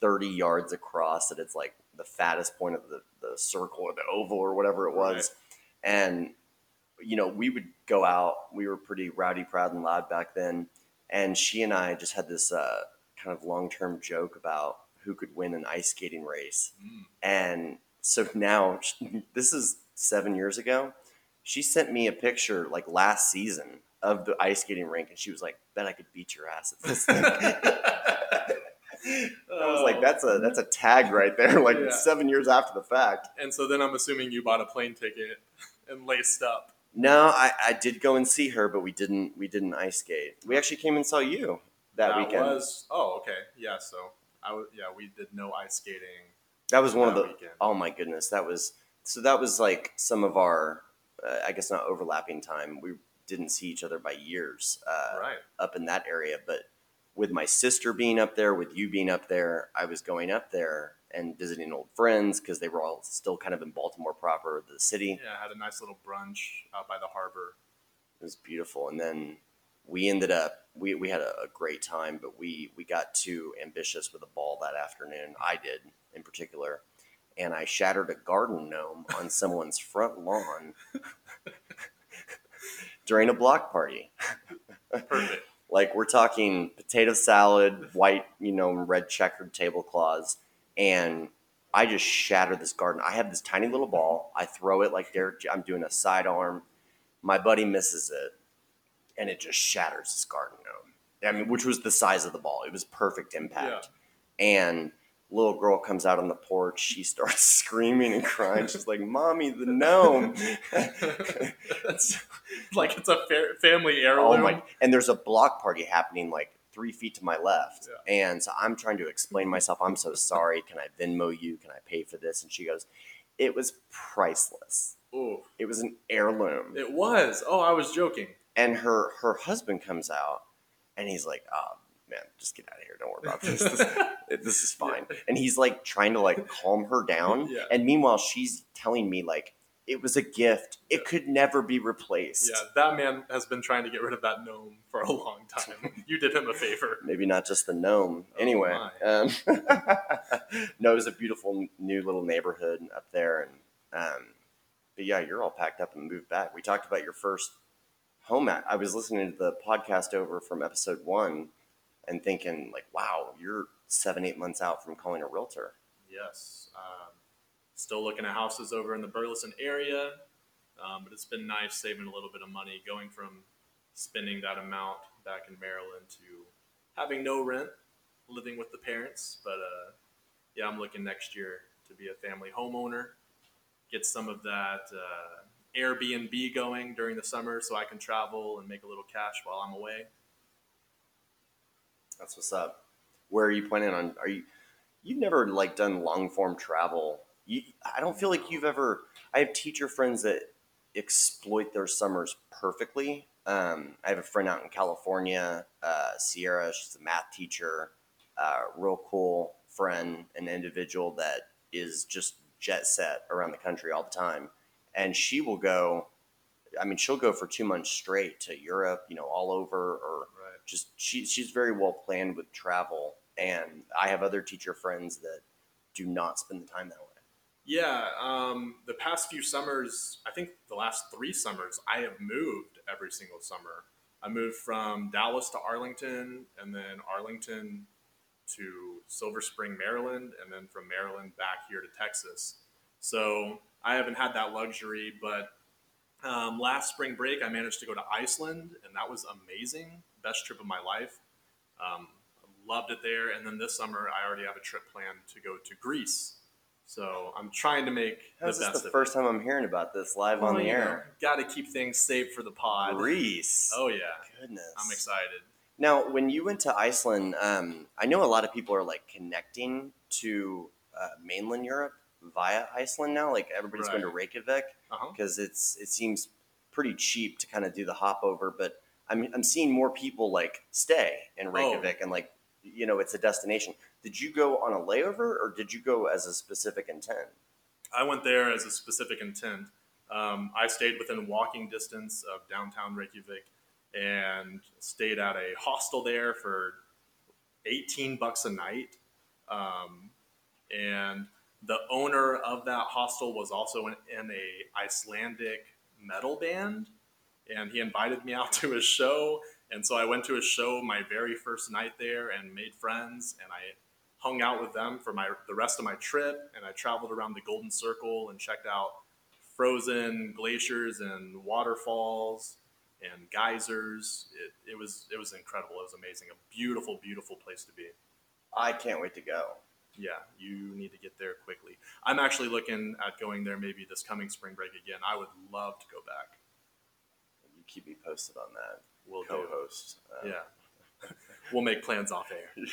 30 yards across at its like the fattest point of the, the circle or the oval or whatever it was. And, you know, we would go out. We were pretty rowdy, proud, and loud back then. And she and I just had this uh, kind of long term joke about who could win an ice skating race. Mm. And so now, this is seven years ago. She sent me a picture like last season of the ice skating rink, and she was like, "Bet I could beat your ass at this thing." I was like, "That's a that's a tag right there." Like Yeah. seven years after the fact. And so then I'm assuming you bought a plane ticket and laced up. No, I, I did go and see her, but we didn't we didn't ice skate. We actually came and saw you that, weekend. was oh okay yeah so I w- yeah we did no ice skating that was one of the. weekend. Oh my goodness, that was so. That was like some of our, uh, I guess not overlapping time. We didn't see each other by years. Uh, right up in that area. But with my sister being up there, with you being up there, I was going up there and visiting old friends because they were all still kind of in Baltimore proper, the city. yeah I had a nice little brunch out by the harbor It was beautiful. And then we ended up we, we had a, a great time, but we we got too ambitious with the ball that afternoon. I did in particular. And I shattered a garden gnome on someone's front lawn during a block party. perfect Like we're talking potato salad, white, you know, red checkered tablecloths, and I just shatter this garden. I have this tiny little ball. I throw it like Derek. I'm doing a sidearm. My buddy misses it, and it just shatters this garden gnome. I mean, which was the size of the ball. It was perfect impact. And little girl comes out on the porch. She starts screaming and crying. She's like, "Mommy, the gnome!" That's like it's a fa- family Oh heirloom my! And there's a block party happening like three feet to my left, and so I'm trying to explain myself. I'm so sorry. Can I Venmo you? Can I pay for this? And she goes, "It was priceless. Ooh, It was an heirloom." it was oh I was joking And her her husband comes out, and he's like, "Oh man, just get out of here. Don't worry about this. This, this is fine." And he's like trying to like calm her down, Yeah. and meanwhile she's telling me like. It was a gift. It could never be replaced. yeah that man has been trying to get rid of that gnome for a long time you did him a favor maybe not just the gnome. Oh, anyway, um, no, it was a beautiful new little neighborhood up there, and um, but yeah, you're all packed up and moved back. We talked about your first home. At, I was listening to the podcast over from episode one, and thinking like, wow, you're seven, eight months out from calling a realtor. Yes. Um, still looking at houses over in the Burleson area, um, but it's been nice saving a little bit of money going from spending that amount back in Maryland to having no rent, living with the parents. But uh, yeah, I'm looking next year to be a family homeowner, get some of that uh, Airbnb going during the summer so I can travel and make a little cash while I'm away. That's what's up. Where are you planning on? Are you? You've never like done long form travel. You, I don't feel like you've ever. I have teacher friends that exploit their summers perfectly. Um, I have a friend out in California, uh, Sierra. She's a math teacher, uh, real cool friend, an individual that is just jet set around the country all the time, and she will go. I mean, she'll go for two months straight to Europe, you know, all over, or Right. just she she's very well planned with travel and i have other teacher friends that do not spend the time that way Yeah, um, the past few summers, I think the last three summers, I have moved every single summer. I moved from Dallas to Arlington, and then Arlington to Silver Spring, Maryland, and then from Maryland back here to Texas. So I haven't had that luxury, but um, last spring break, I managed to go to Iceland, and that was amazing. Best trip of my life. Um, loved it there. And then this summer, I already have a trip planned to go to Greece. So I'm trying to make How's the this best the first time i'm hearing about this live it. on the air Got to keep things safe for the pod. greece Oh yeah, goodness I'm excited. now when you went to iceland um, i know a lot of people are like connecting to uh, mainland europe via iceland now like everybody's going to Right. reykjavik Uh-huh. because it's it seems pretty cheap to kind of do the hop over but I'm, I'm seeing more people like stay in Oh. reykjavik and like you know it's a destination. Did you go on a layover or did you go as a specific intent? I went there as a specific intent. Um, I stayed within walking distance of downtown Reykjavik and stayed at a hostel there for 18 bucks a night. Um, and the owner of that hostel was also in, in a Icelandic metal band, and he invited me out to his show. And so I went to his show my very first night there and made friends, and I hung out with them for my the rest of my trip. And I traveled around the Golden Circle and checked out frozen glaciers and waterfalls and geysers. It, it was it was incredible. It was amazing. A beautiful, beautiful place to be. I can't wait to go. Yeah, you need to get there quickly. I'm actually looking at going there maybe this coming spring break again. I would love to go back. You keep me posted on that. We'll. Co-host. Uh, Yeah, we'll make plans off air.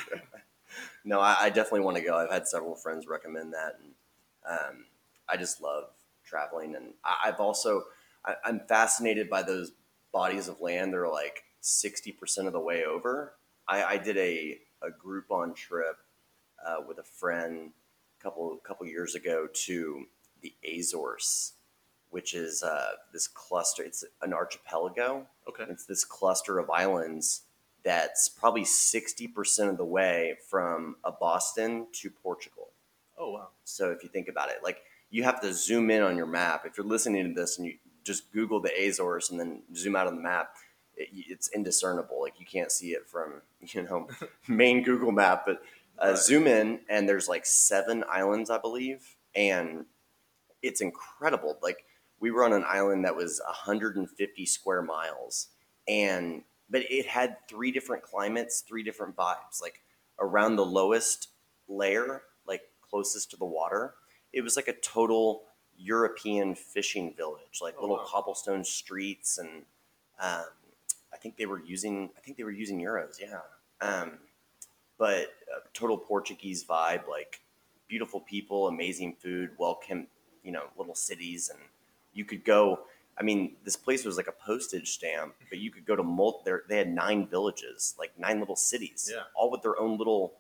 no, I, I definitely want to go. I've had several friends recommend that, and um, I just love traveling. And I, I've also I, I'm fascinated by those bodies of land. They're like sixty percent of the way over. I, I did a a Groupon trip uh, with a friend a couple couple years ago to the Azores, which is uh, this cluster. It's an archipelago. Okay. It's this cluster of islands that's probably 60% of the way from a Boston to Portugal. Oh wow. So if you think about it, like you have to zoom in on your map. If you're listening to this and you just Google the Azores and then zoom out on the map, it, it's indiscernible. Like you can't see it from, you know, main Google map, but uh, Right. zoom in and there's like seven islands, I believe. And it's incredible. Like we were on an island that was 150 square miles and but it had three different climates three different vibes like around the lowest layer like closest to the water it was like a total european fishing village like Oh, little wow. cobblestone streets and um, i think they were using i think they were using euros yeah um, but uh, total portuguese vibe like beautiful people amazing food welcome you know little cities and you could go i mean this place was like a postage stamp but you could go to mul- there they had nine villages like nine little cities Yeah. all with their own little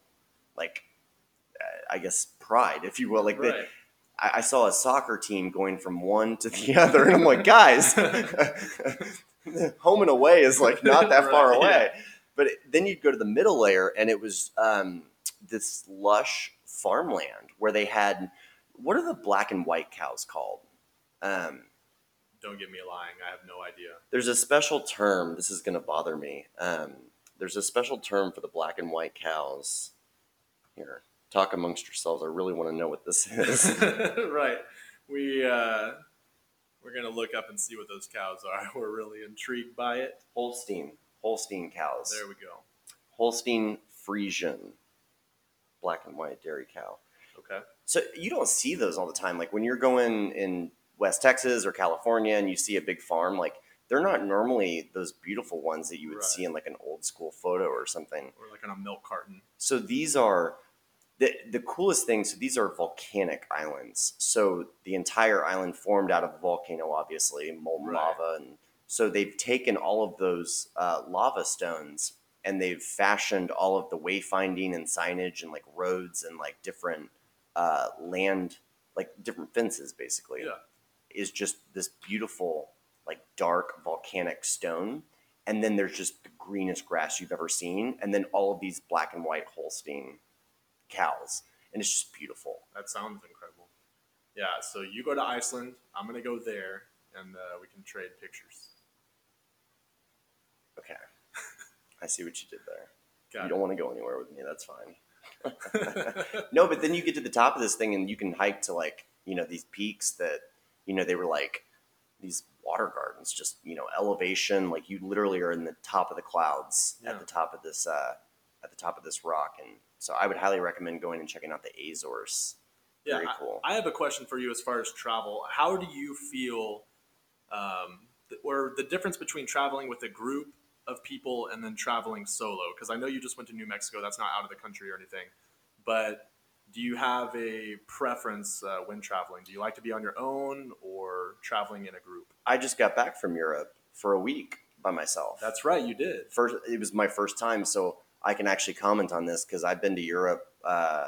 like uh, i guess pride if you will like they, right. I, I saw a soccer team going from one to the other and i'm like guys home and away is like not that far Right, away but it- then you'd go to the middle layer and it was um, this lush farmland where they had what are the black and white cows called um, Don't get me lying. I have no idea. there's a special term this is going to bother me um, there's a special term for the black and white cows here talk amongst yourselves i really want to know what this is right. We uh, we're gonna look up and see what those cows are. We're really intrigued by it. holstein holstein cows There we go. holstein friesian black and white dairy cow Okay. So you don't see those all the time. Like when you're going in West Texas or California and you see a big farm, like they're not normally those beautiful ones that you would Right. see in like an old school photo or something. We're like on a milk carton. So these are the the coolest thing. So these are volcanic islands. So the entire island formed out of a volcano, obviously molten Right. lava, and so they've taken all of those uh, lava stones and they've fashioned all of the wayfinding and signage and like roads and like different uh, land, like different fences, basically. Yeah. Is just this beautiful, like dark volcanic stone and then there's just the greenest grass you've ever seen, and then all of these black and white Holstein cows, and it's just beautiful. That sounds incredible. Yeah. So you go to Iceland. I'm gonna go there, and uh, we can trade pictures. Okay, I see what you did there. Got you it. don't want to go anywhere with me, that's fine. no, but then you get to the top of this thing, and you can hike to like you know these peaks that you know they were like these water gardens, just you know elevation, like you literally are in the top of the clouds Yeah. at the top of this uh, at the top of this rock, and so I would highly recommend going and checking out the Azores. Yeah, Very I- cool. I, have a question for you as far as travel. How do you feel, um, or the difference between traveling with a group of people and then traveling solo? Because I know you just went to New Mexico. That's not out of the country or anything. But do you have a preference uh, when traveling? Do you like to be on your own or traveling in a group? I just got back from Europe for a week by myself. That's right, you did. first. It was my first time, so I can actually comment on this because I've been to Europe. Uh,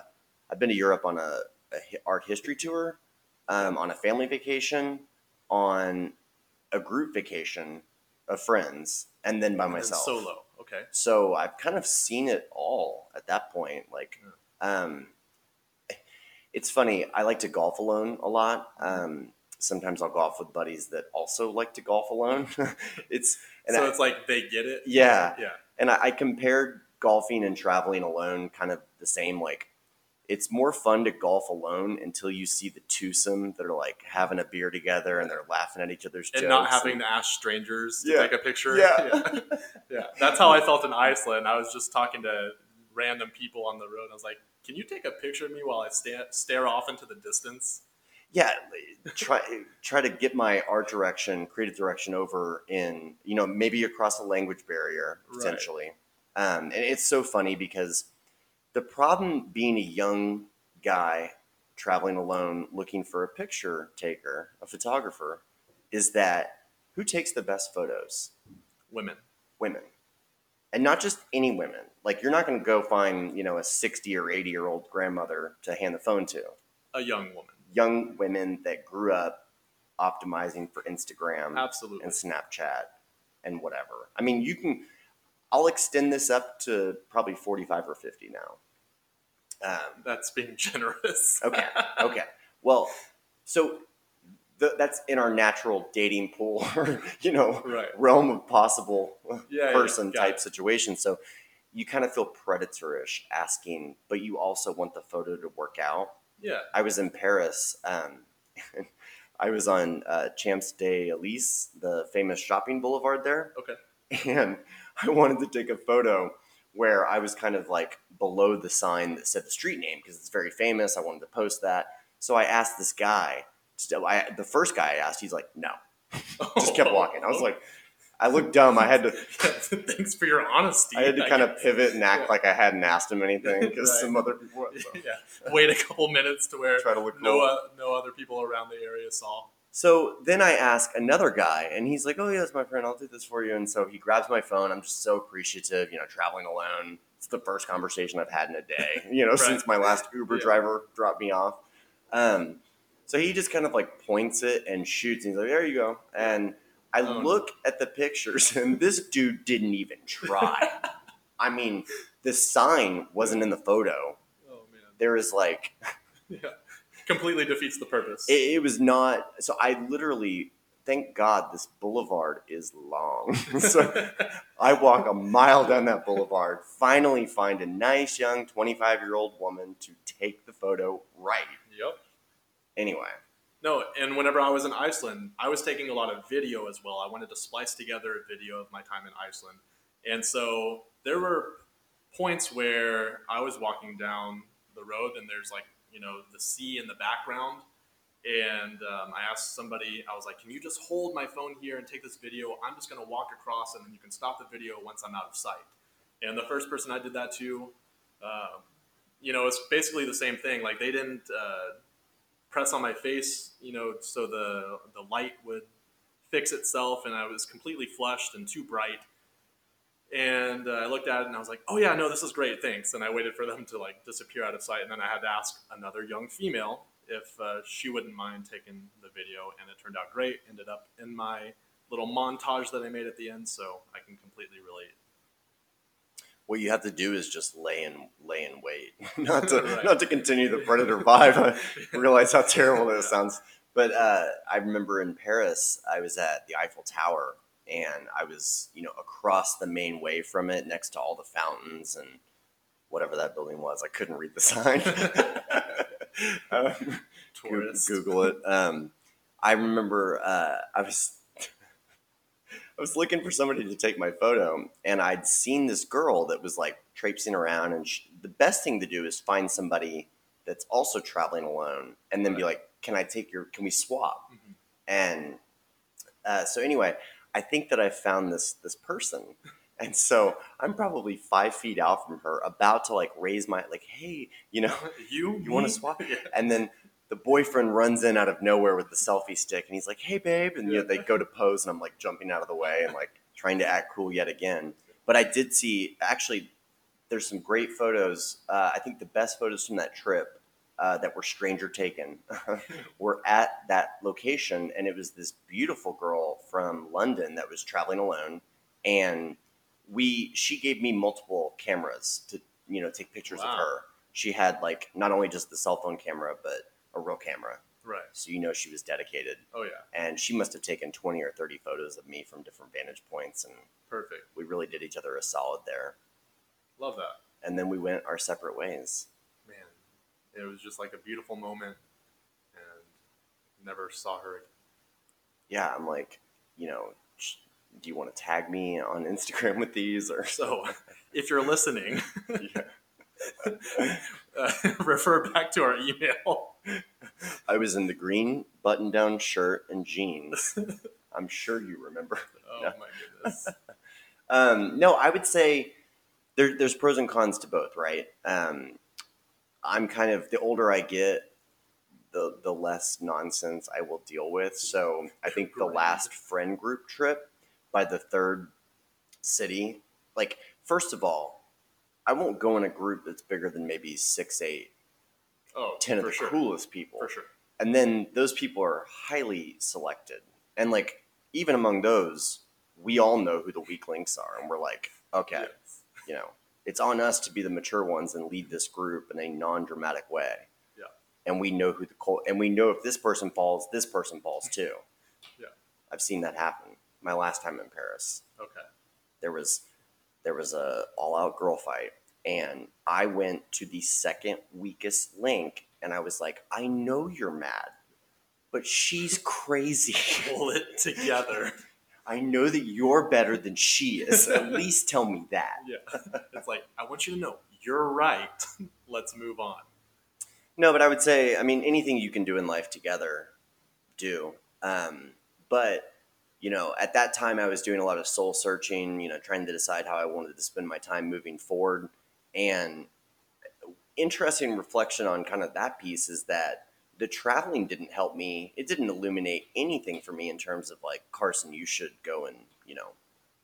I've been to Europe on a, a art history tour, um, on a family vacation, on a group vacation of friends, and then by And then myself. solo. Okay. So I've kind of seen it all at that point. Like, um, it's funny. I like to golf alone a lot. Um, sometimes I'll golf with buddies that also like to golf alone. it's and so I, it's like they get it. Yeah. Yeah. and I, I compared golfing and traveling alone kind of the same. Like, it's more fun to golf alone until you see the twosome that are like having a beer together and they're laughing at each other's And jokes. not having to ask strangers to Yeah. take a picture. Yeah. yeah. Yeah. That's how I felt in Iceland. I was just talking to random people on the road. I was like, "Can you take a picture of me while I sta- stare off into the distance?" yeah try try to get my art direction creative direction over in you know maybe across a language barrier Right. potentially um, and it's so funny because the problem being a young guy traveling alone looking for a picture taker a photographer is that who takes the best photos Women. women and not just any women like you're not going to go find you know a 60 or 80 year old grandmother to hand the phone to A young woman. young women that grew up optimizing for Instagram Absolutely. and Snapchat and whatever. I mean, you can. I'll extend this up to probably forty-five or fifty now. Um, That's being generous. okay, okay. Well, so th- that's in our natural dating pool, or you know, Right. realm of possible Yeah. yeah, person got type it. situation. So you kind of feel predatorish asking, but you also want the photo to work out. Yeah. I was in Paris. Um, I was on uh, Champs de Elise, the famous shopping boulevard there, Okay. and I wanted to take a photo where I was kind of like below the sign that said the street name because it's very famous. I wanted to post that, so I asked this guy. So I, the first guy I asked, he's like, "No," just kept walking. I was like, I looked dumb. I had to, Thanks for your honesty. I had to kind of pivot and act Yeah. like I hadn't asked him anything because Right. some other people so yeah. Wait a couple minutes to where try to look no cool. uh, no other people around the area saw. So then I ask another guy, and he's like, "Oh yeah, it's my friend. I'll do this for you." And so he grabs my phone. I'm just so appreciative, you know, traveling alone. It's the first conversation I've had in a day, you know, Right. since my last Uber Yeah. driver dropped me off. Um, so he just kind of like points it and shoots. And he's like, "There you go." And I Oh, no. look at the pictures, and this dude didn't even try. I mean, the sign wasn't in the photo. Oh man. There is like Yeah. Completely defeats the purpose. it, it was not so i literally thank god this boulevard is long so i walk a mile down that boulevard finally find a nice young 25 year old woman to take the photo right yep. anyway No, and whenever I was in Iceland, I was taking a lot of video as well. I wanted to splice together a video of my time in Iceland. And so there were points where I was walking down the road and there's like, you know, the sea in the background. And um, I asked somebody, I was like, can you just hold my phone here and take this video? I'm just going to walk across and then you can stop the video once I'm out of sight. And the first person I did that to, um, you know, it's basically the same thing. Like they didn't. Uh, press on my face, you know, so the the light would fix itself, and I was completely flushed and too bright. And uh, I looked at it and I was like, "Oh yeah, no, this is great, thanks." And I waited for them to like disappear out of sight, and then I had to ask another young female if uh, she wouldn't mind taking the video, and it turned out great. Ended up in my little montage that I made at the end, so I can completely relate. what you have to do is just lay in lay in wait not to Right. not to continue the predator vibe i realize how terrible that sounds but uh, i remember in paris i was at the eiffel tower and i was you know across the main way from it next to all the fountains and whatever that building was i couldn't read the sign um, Tourist. Google it. Um, I remember uh, I was I was looking for somebody to take my photo, and I'd seen this girl that was like traipsing around. And she, the best thing to do is find somebody that's also traveling alone, and then be like, "Can I take your? Can we swap?" Mhm. And uh, so anyway, I think that I found this this person. And so I'm probably five feet out from her, about to like raise my like, hey, you know, You You wanna swap? Yeah. and then the boyfriend runs in out of nowhere with the selfie stick and he's like, hey, babe. And you know, they go to pose and I'm like jumping out of the way and like trying to act cool yet again. But I did see, actually, there's some great photos. Uh, I think the best photos from that trip uh, that were stranger taken were at that location, and it was this beautiful girl from London that was traveling alone, and we she gave me multiple cameras to you know take pictures Wow. of her. She had like not only just the cell phone camera, but a real camera, Right. so you know she was dedicated. Oh yeah. And she must have taken twenty or thirty photos of me from different vantage points, and Perfect. we really did each other a solid there. Love that. And then we went our separate ways. It was just like a beautiful moment, and never saw her. again. yeah, I'm like, you know, do you want to tag me on Instagram with these or So, if you're listening, uh, refer back to our email. I was in the green button-down shirt and jeans. I'm sure you remember. Oh No. my goodness. Um, no, I would say there, there's pros and cons to both, right? Um, I'm kind of the older I get, the the less nonsense I will deal with. So I think the last friend group trip by the third city, like first of all, I won't go in a group that's bigger than maybe six, eight, Oh, ten of the sure. coolest people. For sure. and then those people are highly selected and like even among those we all know who the weak links are and we're like okay Yes. you know it's on us to be the mature ones and lead this group in a non-dramatic way Yeah. and we know who the col- and we know if this person falls this person falls too Yeah. i've seen that happen my last time in paris Okay. there was there was a all out girl fight and i went to the second weakest link and i was like i know you're mad but she's crazy Pull it together. i know that you're better than she is at least tell me that Yeah. It's like, I want you to know you're right. Let's move on. no but i would say i mean anything you can do in life together do um, but you know at that time i was doing a lot of soul searching you know trying to decide how i wanted to spend my time moving forward and interesting reflection on kind of that piece is that the traveling didn't help me. It didn't illuminate anything for me in terms of like carson you should go and you know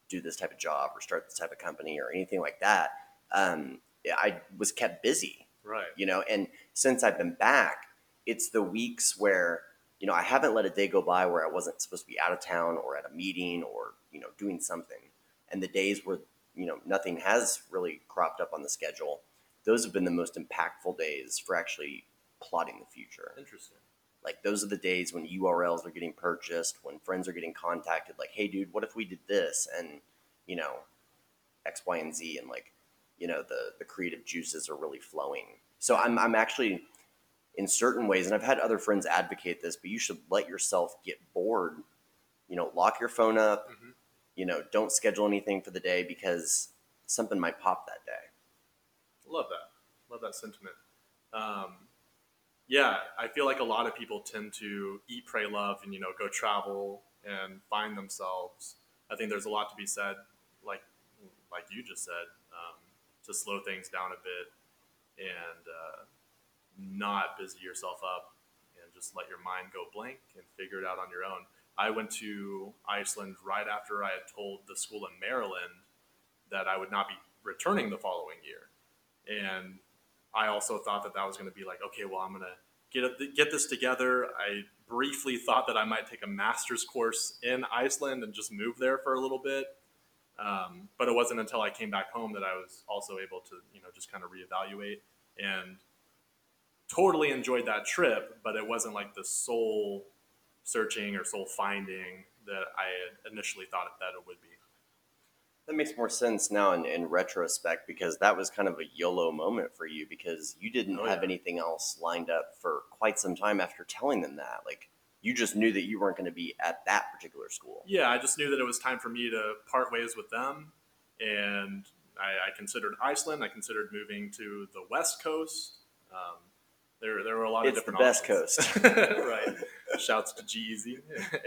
do this type of job or start this type of company or anything like that. Um, i was kept busy. Right. you know and since i've been back it's the weeks where you know i haven't let a day go by where i wasn't supposed to be out of town or at a meeting or you know doing something. And the days where you know nothing has really cropped up on the schedule those have been the most impactful days for actually plotting the future Interesting. like those are the days when urls are getting purchased when friends are getting contacted like hey dude what if we did this and you know x y and z and like you know the the creative juices are really flowing so i'm, I'm actually in certain ways and i've had other friends advocate this but you should let yourself get bored you know lock your phone up Mhm. you know don't schedule anything for the day because something might pop that day Love that. Love that sentiment. Um, yeah, I feel like a lot of people tend to eat, pray, love, and you know, go travel and find themselves. I think there's a lot to be said, like like you just said, um, to slow things down a bit and uh, not busy yourself up and just let your mind go blank and figure it out on your own. I went to Iceland right after I had told the school in Maryland that I would not be returning the following year and I also thought that that was going to be like, okay, well, I'm going to get get this together. I briefly thought that I might take a master's course in Iceland and just move there for a little bit, um, but it wasn't until I came back home that I was also able to, you know, just kind of reevaluate and totally enjoyed that trip. But it wasn't like the soul searching or soul finding that I had initially thought that it would be. That makes more sense now in, in retrospect because that was kind of a YOLO moment for you because you didn't Oh, have yeah. anything else lined up for quite some time after telling them that. Like, you just knew that you weren't going to be at that particular school. yeah, I just knew that it was time for me to part ways with them. And I, I considered Iceland. I considered moving to the West Coast. Um, there, there were a lot It's of the different best options. coast. right. Shouts to G-Eazy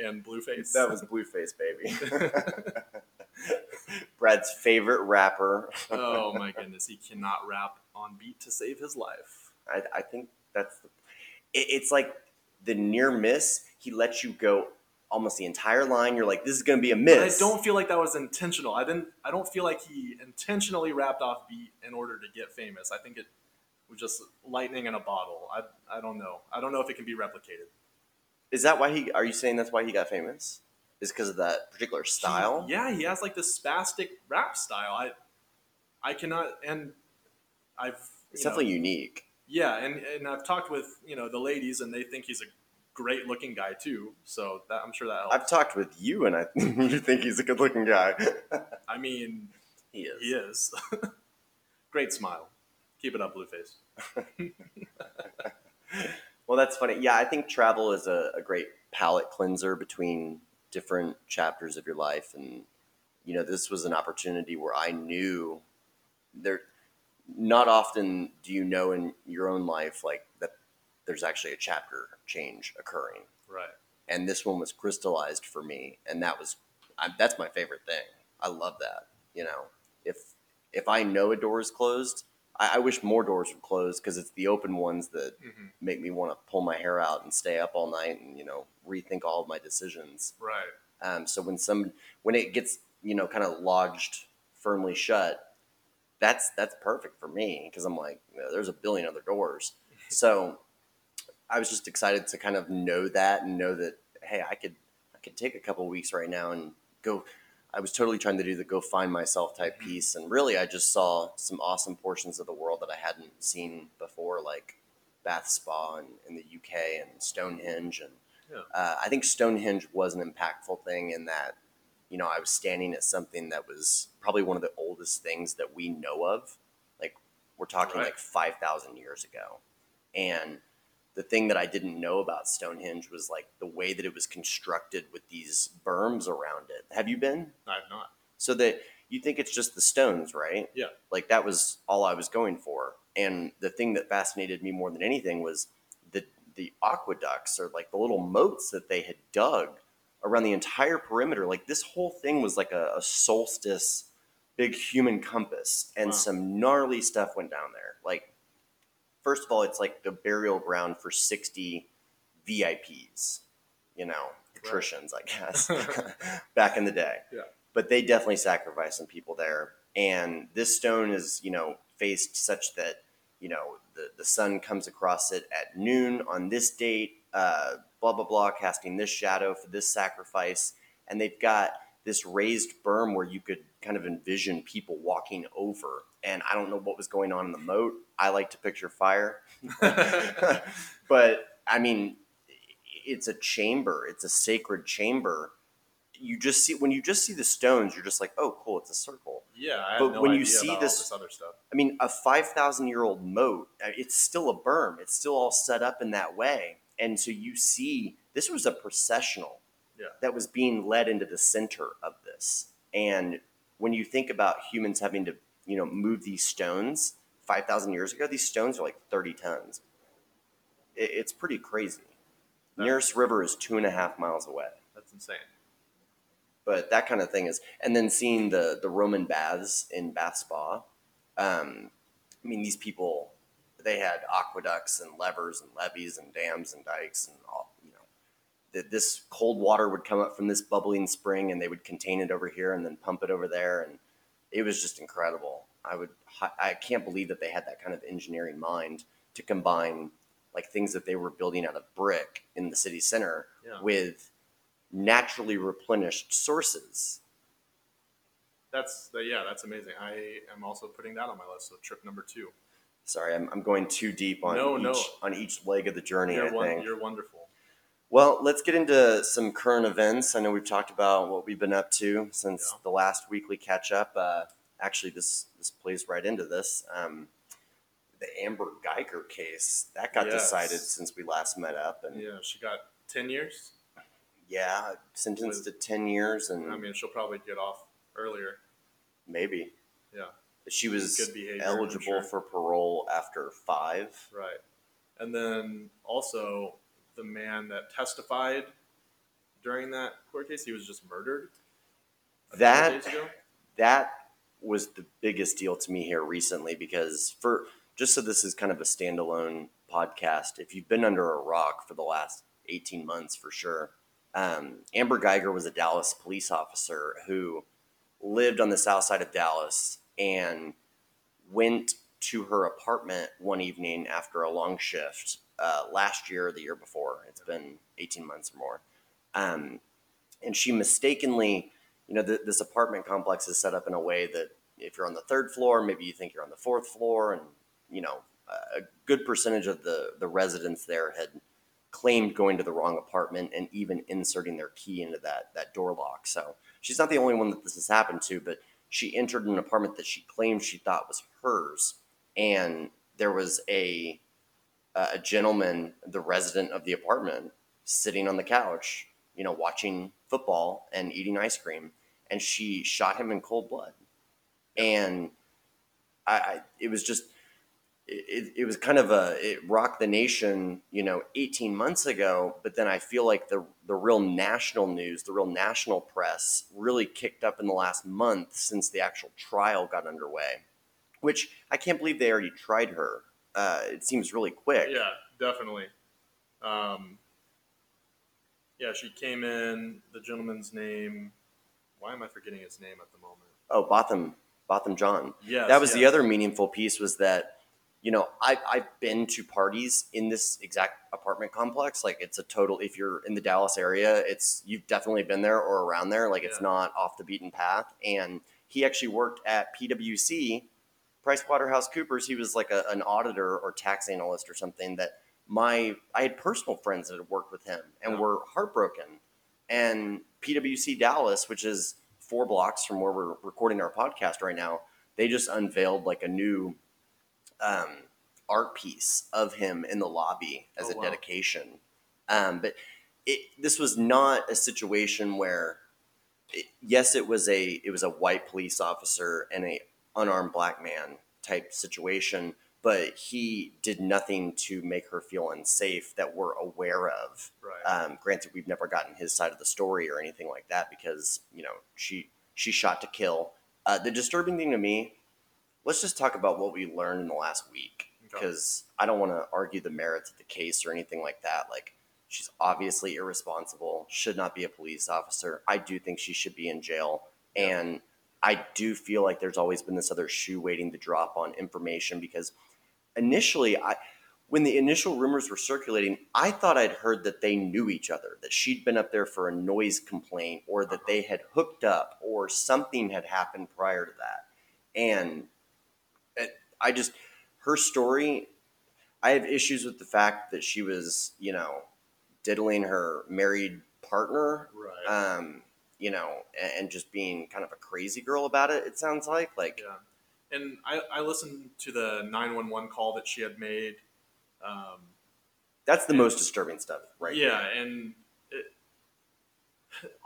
and Blueface. That was Blueface, baby. Brad's favorite rapper. oh my goodness, he cannot rap on beat to save his life. I, I think that's the, it, it's like the near miss. He lets you go almost the entire line. You're like, this is going to be a miss. I don't feel like that was intentional. I didn't. I don't feel like he intentionally rapped off beat in order to get famous. I think it was just lightning in a bottle. I I don't know. I don't know if it can be replicated. Is that why he? Are you saying that's why he got famous? Is because of that particular style? He- yeah, he has like this spastic rap style. I I cannot and I've It's you know, definitely unique. yeah, and and I've talked with you know the ladies and they think he's a great looking guy too. So that I'm sure that helps. I've talked with you, and I you think he's a good-looking guy. I mean, he is. he is. great smile. Keep it up, Blueface. Well, that's funny. Yeah, I think travel is a, a great palate cleanser between different chapters of your life, and you know, this was an opportunity where I knew there. Not often do you know in your own life like that. There's actually a chapter change occurring, Right. and this one was crystallized for me, and that was I, that's my favorite thing. I love that. You know, if if I know a door is closed, I, I wish more doors would close because it's the open ones that hmm make me want to pull my hair out and stay up all night and you know rethink all of my decisions. Right. Um, so when some when it gets you know kind of lodged firmly shut, that's that's perfect for me because I'm like you know, there's a billion other doors. So I was just excited to kind of know that and know that hey I could I could take a couple weeks right now and go. I was totally trying to do the go find myself type Mhm. piece, and really I just saw some awesome portions of the world that I hadn't seen before, like Bath Spa in, in the UK and Stonehenge, and Yeah. uh, I think Stonehenge was an impactful thing in that you know I was standing at something that was probably one of the oldest things that we know of, like we're talking Right. like five thousand years ago, and the thing that I didn't know about Stonehenge was like the way that it was constructed with these berms around it. Have you been? I've not. So that you think it's just the stones, right? Yeah. Like that was all I was going for. And the thing that fascinated me more than anything was the the aqueducts or like the little moats that they had dug around the entire perimeter. Like this whole thing was like a, a solstice big human compass and Wow. some gnarly stuff went down there. Like first of all, it's like the burial ground for 60 VIPs, you know, patricians, I guess, back in the day. Yeah. But they definitely sacrificed some people there. And this stone is, you know, faced such that, you know, the, the sun comes across it at noon on this date, uh, blah, blah, blah, casting this shadow for this sacrifice. And they've got this raised berm where you could kind of envision people walking over. And I don't know what was going on in the moat. I like to picture fire. but I mean, it's a chamber. It's a sacred chamber. You just see when you just see the stones, you're just like, oh, cool, it's a circle. Yeah, I But no when you see this- this other stuff. I mean, a five thousand year old moat. uh, It's still a berm. It's still all set up in that way, and so you see this was a processional Yeah. that was being led into the center of this. And when you think about humans having to, you know, move these stones five thousand years ago, these stones are like thirty tons. It, it's pretty crazy. That- Nearest river is two and a half miles away That's insane. but that kind of thing is and then seeing the the roman baths in bath spa um, i mean these people they had aqueducts and levers and levees and dams and dikes and all that this cold water would come up from this bubbling spring and they would contain it over here and then pump it over there and it was just incredible i would i can't believe that they had that kind of engineering mind to combine like things that they were building out of brick in the city center Yeah. with naturally replenished sources. That's the, yeah, that's amazing. I am also putting that on my list. So trip number two. Sorry, I'm, I'm going too deep on No, each no. on each leg of the journey. I You're, one, you're wonderful. Well, let's get into some current events. I know we've talked about what we've been up to since Yeah. the last weekly catch up. Uh, actually, this this plays right into this. Um, the Amber Guyger case that got Yes. decided since we last met up, and yeah, she got ten years. Yeah, sentenced With- to ten years, and I mean, she'll probably get off earlier. maybe Yeah, she was behavior, eligible sure. for parole after five. right. And then also the man that testified during that court case, he was just murdered. That that was the biggest deal to me here recently because for just so this is kind of a standalone podcast if you've been under a rock for the last 18 months for sure Um, Amber Guyger was a Dallas police officer who lived on the south side of Dallas and went to her apartment one evening after a long shift uh, last year or the year before. It's been 18 months or more. Um, and she mistakenly, you know, th- this apartment complex is set up in a way that if you're on the third floor, maybe you think you're on the fourth floor, and you know, a good percentage of the the residents there had claimed going to the wrong apartment and even inserting their key into that that door lock. So she's not the only one that this has happened to, but she entered an apartment that she claimed she thought was hers, and there was a a gentleman, the resident of the apartment, sitting on the couch, you know, watching football and eating ice cream, and she shot him in cold blood, and I, I it was just it, it was kind of a it rocked the nation you know 18 months ago but then i feel like the the real national news the real national press really kicked up in the last month since the actual trial got underway which i can't believe they already tried her uh, it seems really quick Yeah, definitely. Um, yeah, she came in. The gentleman's name. Why am I forgetting his name at the moment? oh botham botham john Yeah, that was the other meaningful piece was that you know I, i've been to parties in this exact apartment complex like it's a total if you're in the dallas area it's you've definitely been there or around there like it's not off the beaten path and he actually worked at pwc pricewaterhousecoopers he was like a, an auditor or tax analyst or something that my i had personal friends that had worked with him and were heartbroken and pwc dallas which is four blocks from where we're recording our podcast right now they just unveiled like a new um, art piece of him in the lobby as Oh, a wow. dedication. Um, but it, this was not a situation where, it, yes, it was a it was a white police officer and a unarmed black man type situation, but he did nothing to make her feel unsafe that we're aware of. Right. Um, granted, we've never gotten his side of the story or anything like that because you know she she shot to kill. Uh, the disturbing thing to me, let's just talk about what we learned in the last week Okay. because I don't want to argue the merits of the case or anything like that. Like she's obviously irresponsible, should not be a police officer. I do think she should be in jail, Yeah. and I do feel like there's always been this other shoe waiting to drop on information because initially I when the initial rumors were circulating, I thought I'd heard that they knew each other, that she'd been up there for a noise complaint or that they had hooked up or something had happened prior to that. And it, I just, her story, I have issues with the fact that she was, you know, diddling her married partner, right. um, you know, and, and just being kind of a crazy girl about it, it sounds like. Like, yeah. And I, I listened to the 911 call that she had made. Um, that's the most disturbing stuff, right? Yeah, and it,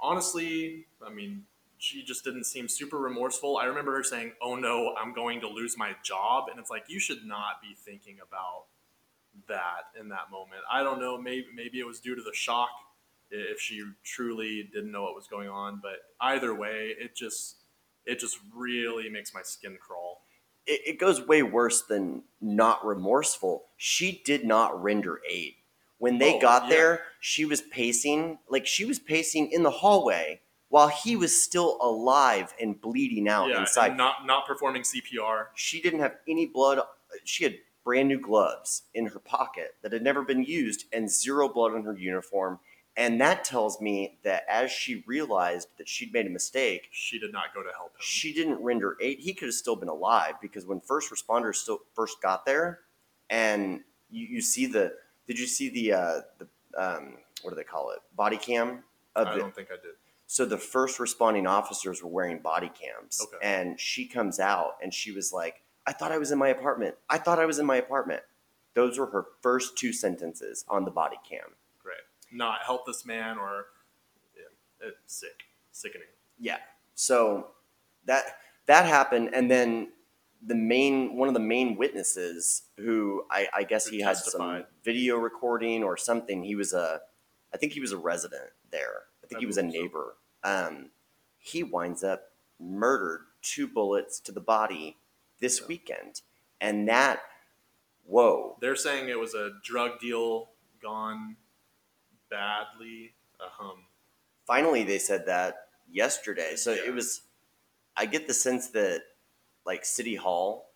honestly, I mean, she just didn't seem super remorseful. I remember her saying, "Oh no, I'm going to lose my job," and it's like you should not be thinking about that in that moment. I don't know. Maybe maybe it was due to the shock if she truly didn't know what was going on. But either way, it just it just really makes my skin crawl. it, it goes way worse than not remorseful. She did not render aid. When they Oh, got yeah. there, she was pacing, like she was pacing in the hallway while he was still alive and bleeding out yeah, inside. not not performing CPR. she didn't have any blood. She had brand new gloves in her pocket that had never been used and zero blood on her uniform. And that tells me that as she realized that she'd made a mistake, She did not go to help him. she didn't render aid. He could have still been alive because when first responders still first got there, and you, you see the did you see the uh, the um, what do they call it body cam of I the don't think I did. so the first responding officers were wearing body cams, Okay. and she comes out and she was like, "I thought I was in my apartment. I thought I was in my apartment." Those were her first two sentences on the body cam. Not help this man or yeah, it's sick, sickening. Yeah. So that that happened, and then the main one of the main witnesses, who I, I guess he had some video recording or something. He was a, I think he was a resident there. I think I he was a believe so. neighbor. Um, he winds up murdered two bullets to the body this Yeah. weekend, and that, whoa, They're saying it was a drug deal gone badly. Um, finally they said that yesterday. So Yeah. it was. I get the sense that like City Hall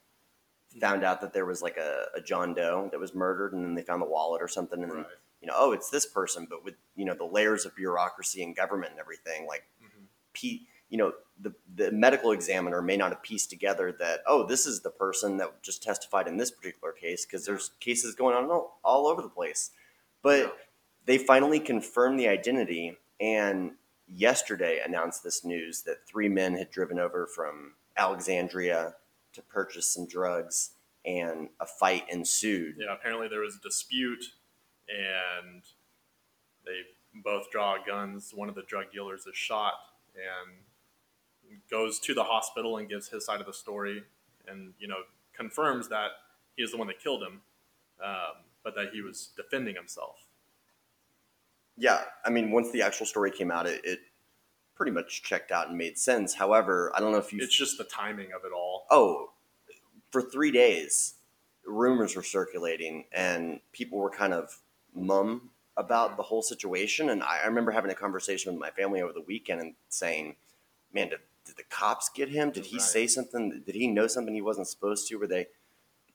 found out that there was like a, a John Doe that was murdered, and then they found the wallet or something, and then you know, oh, it's this person, but with you know the layers of bureaucracy and government and everything, like Mhm. P, you know, the the medical examiner may not have pieced together that oh, this is the person that just testified in this particular case because there's cases going on all, all over the place, but Yeah. They finally confirmed the identity and yesterday announced this news that three men had driven over from Alexandria to purchase some drugs and a fight ensued. Yeah, apparently there was a dispute, and they both draw guns. One of the drug dealers is shot and goes to the hospital and gives his side of the story, and you know confirms that he is the one that killed him, um, but that he was defending himself. Yeah, I mean, once the actual story came out, it, it pretty much checked out and made sense. However, I don't know if you. It's just the timing of it all. oh, for three days, rumors were circulating, and people were kind of mum about the whole situation. And I, I remember having a conversation with my family over the weekend and saying, "Man, did, did the cops get him? Did he Right. say something? Did he know something he wasn't supposed to? Were they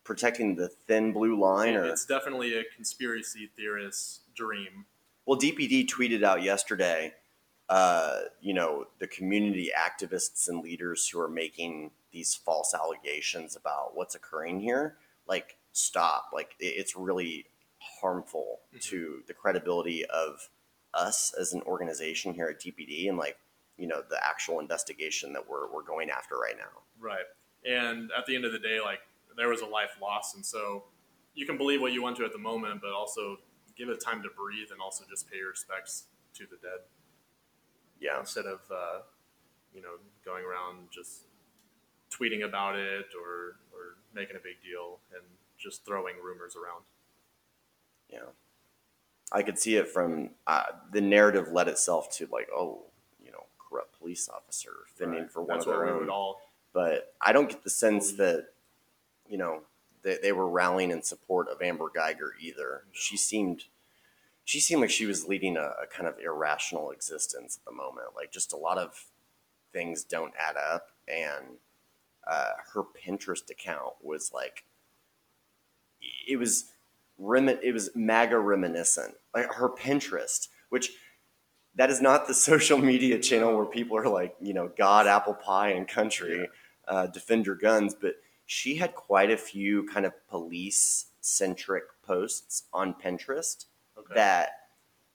protecting the thin blue line?" Or It's definitely a conspiracy theorist's dream. Well, DPD tweeted out yesterday, uh, you know, the community activists and leaders who are making these false allegations about what's occurring here, like, stop. Like, it's really harmful Mhm. to the credibility of us as an organization here at DPD and, like, you know, the actual investigation that we're, we're going after right now. Right. And at the end of the day, like there was a life lost, and so you can believe what you want to at the moment, but also give it time to breathe, and also just pay your respects to the dead Yeah. instead of uh, you know going around just tweeting about it or or making a big deal and just throwing rumors around. Yeah. I could see it from uh, the narrative led itself to, like, oh, you know, corrupt police officer fending Right. for one That's of their own. all. but I don't get the sense that you know that they were rallying in support of Amber Guyger either. She seemed she seemed like she was leading a, a kind of irrational existence at the moment. Like just a lot of things don't add up, and uh, her Pinterest account was like it was remi- it was MAGA reminiscent. Like her Pinterest, which that is not the social media channel where people are like, you know, God, apple pie, and country, uh, defend your guns. But she had quite a few kind of police centric posts on Pinterest Okay. that,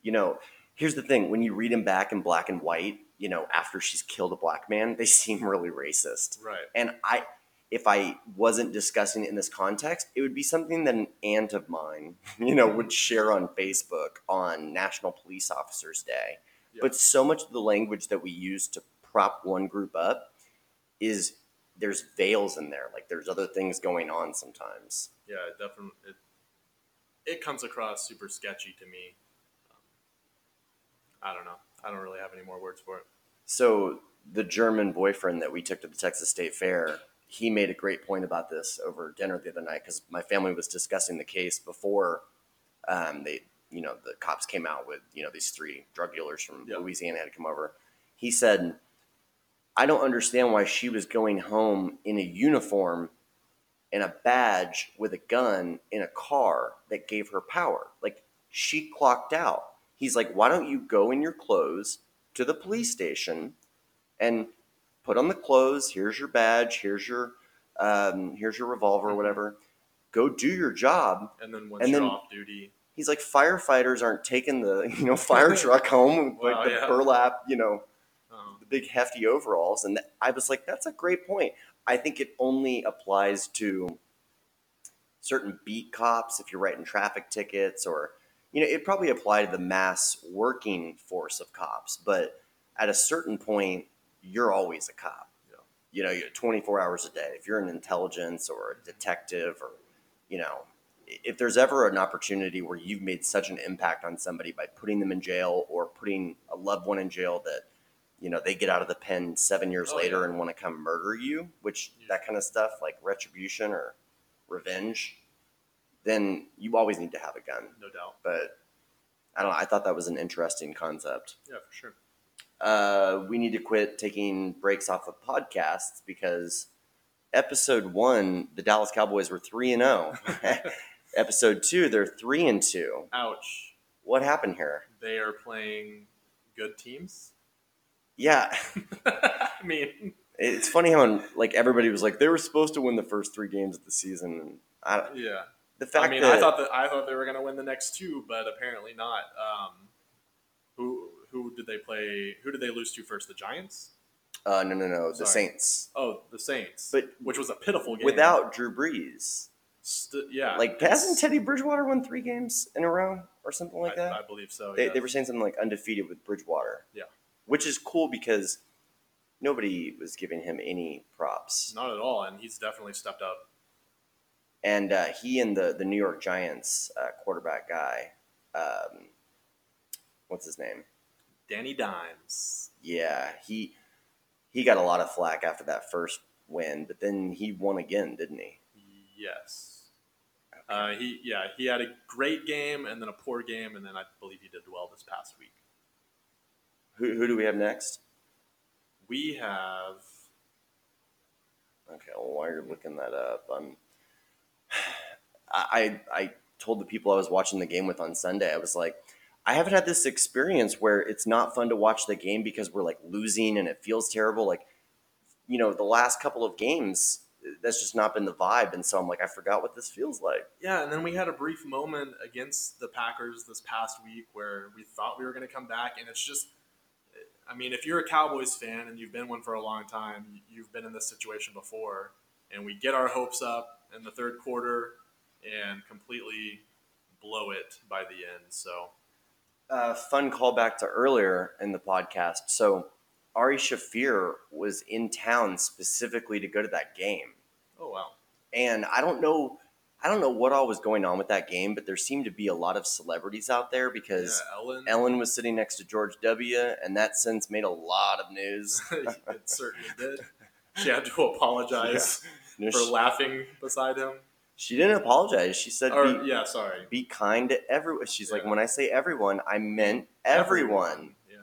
you know, here's the thing when you read them back in black and white, you know, after she's killed a black man, they seem really racist. right. And I, if I wasn't discussing it in this context, it would be something that an aunt of mine, you know, would share on Facebook on National Police Officers Day. Yeah. But so much of the language that we use to prop one group up is there's veils in there. Like there's other things going on sometimes. Yeah, it definitely. It, it comes across super sketchy to me. Um, I don't know. I don't really have any more words for it. So the German boyfriend that we took to the Texas State Fair, he made a great point about this over dinner the other night because my family was discussing the case before um, they, you know, the cops came out with you know these three drug dealers from Yeah. Louisiana had to come over. He said, "I don't understand why she was going home in a uniform." And a badge with a gun in a car that gave her power. Like she clocked out. He's like, why don't you go in your clothes to the police station and put on the clothes. Here's your badge. Here's your um, here's your revolver Mhm. whatever. Go do your job. And then once And you're then- off duty, He's like firefighters aren't taking the you know fire truck home with Wow, like the yeah. burlap you know the big hefty overalls. And I was like, that's a great point. I think it only applies to certain beat cops if you're writing traffic tickets or you know it probably apply to the mass working force of cops but at a certain point you're always a cop you know you're 24 hours a day if you're an intelligence or a detective or you know if there's ever an opportunity where you've made such an impact on somebody by putting them in jail or putting a loved one in jail that you know they get out of the pen seven years Oh, later yeah. and want to come murder you which Yeah. that kind of stuff like retribution or revenge then you always need to have a gun no doubt. but i don't know i thought that was an interesting concept Yeah, for sure. uh, we need to quit taking breaks off of podcasts because episode one, the Dallas Cowboys were three and zero. episode two, they're three and two. Ouch. What happened here? They are playing good teams. Yeah, I mean, it's funny how like everybody was like they were supposed to win the first three games of the season. I, yeah. the fact I mean, that I thought that I thought they were going to win the next two, but apparently not. Um, who who did they play? Who did they lose to first? The Giants? uh, no, no, no, the Sorry. Saints Oh, the Saints. But which was a pitiful game. without Drew Brees. St- yeah, Like hasn't Teddy Bridgewater won three games in a row or something like I, that? I believe so. They, yeah. they were saying something like undefeated with Bridgewater. Yeah. Which is cool because nobody was giving him any props. not at all, and he's definitely stepped up. And uh, he and the, the New York Giants uh, quarterback guy, um, what's his name? Danny Dimes. Yeah, he he got a lot of flack after that first win, but then he won again, didn't he? Yes. Uh, he yeah he had a great game and then a poor game and then I believe he did well this past week. Who, who do we have next? We have Okay, well, while you're looking that up, I'm. I I told the people I was watching the game with on Sunday, I was like, I haven't had this experience where it's not fun to watch the game because we're like losing and it feels terrible. Like, you know, the last couple of games, that's just not been the vibe, and so I'm like, I forgot what this feels like. yeah, and then we had a brief moment against the Packers this past week where we thought we were going to come back, and it's just. I mean, if you're a Cowboys fan and you've been one for a long time, you've been in this situation before, and we get our hopes up in the third quarter and completely blow it by the end. So uh, fun callback to earlier in the podcast. So Ari Shaffir was in town specifically to go to that game. Oh wow. and I don't know, I don't know what all was going on with that game, but there seemed to be a lot of celebrities out there because Yeah, Ellen. Ellen was sitting next to George W, and that since made a lot of news. it certainly did. She had to apologize No, for she, laughing beside him. she didn't apologize. She said, Or be, yeah, sorry. "Be kind to everyone." She's like, "When I say everyone, I meant everyone." Yeah.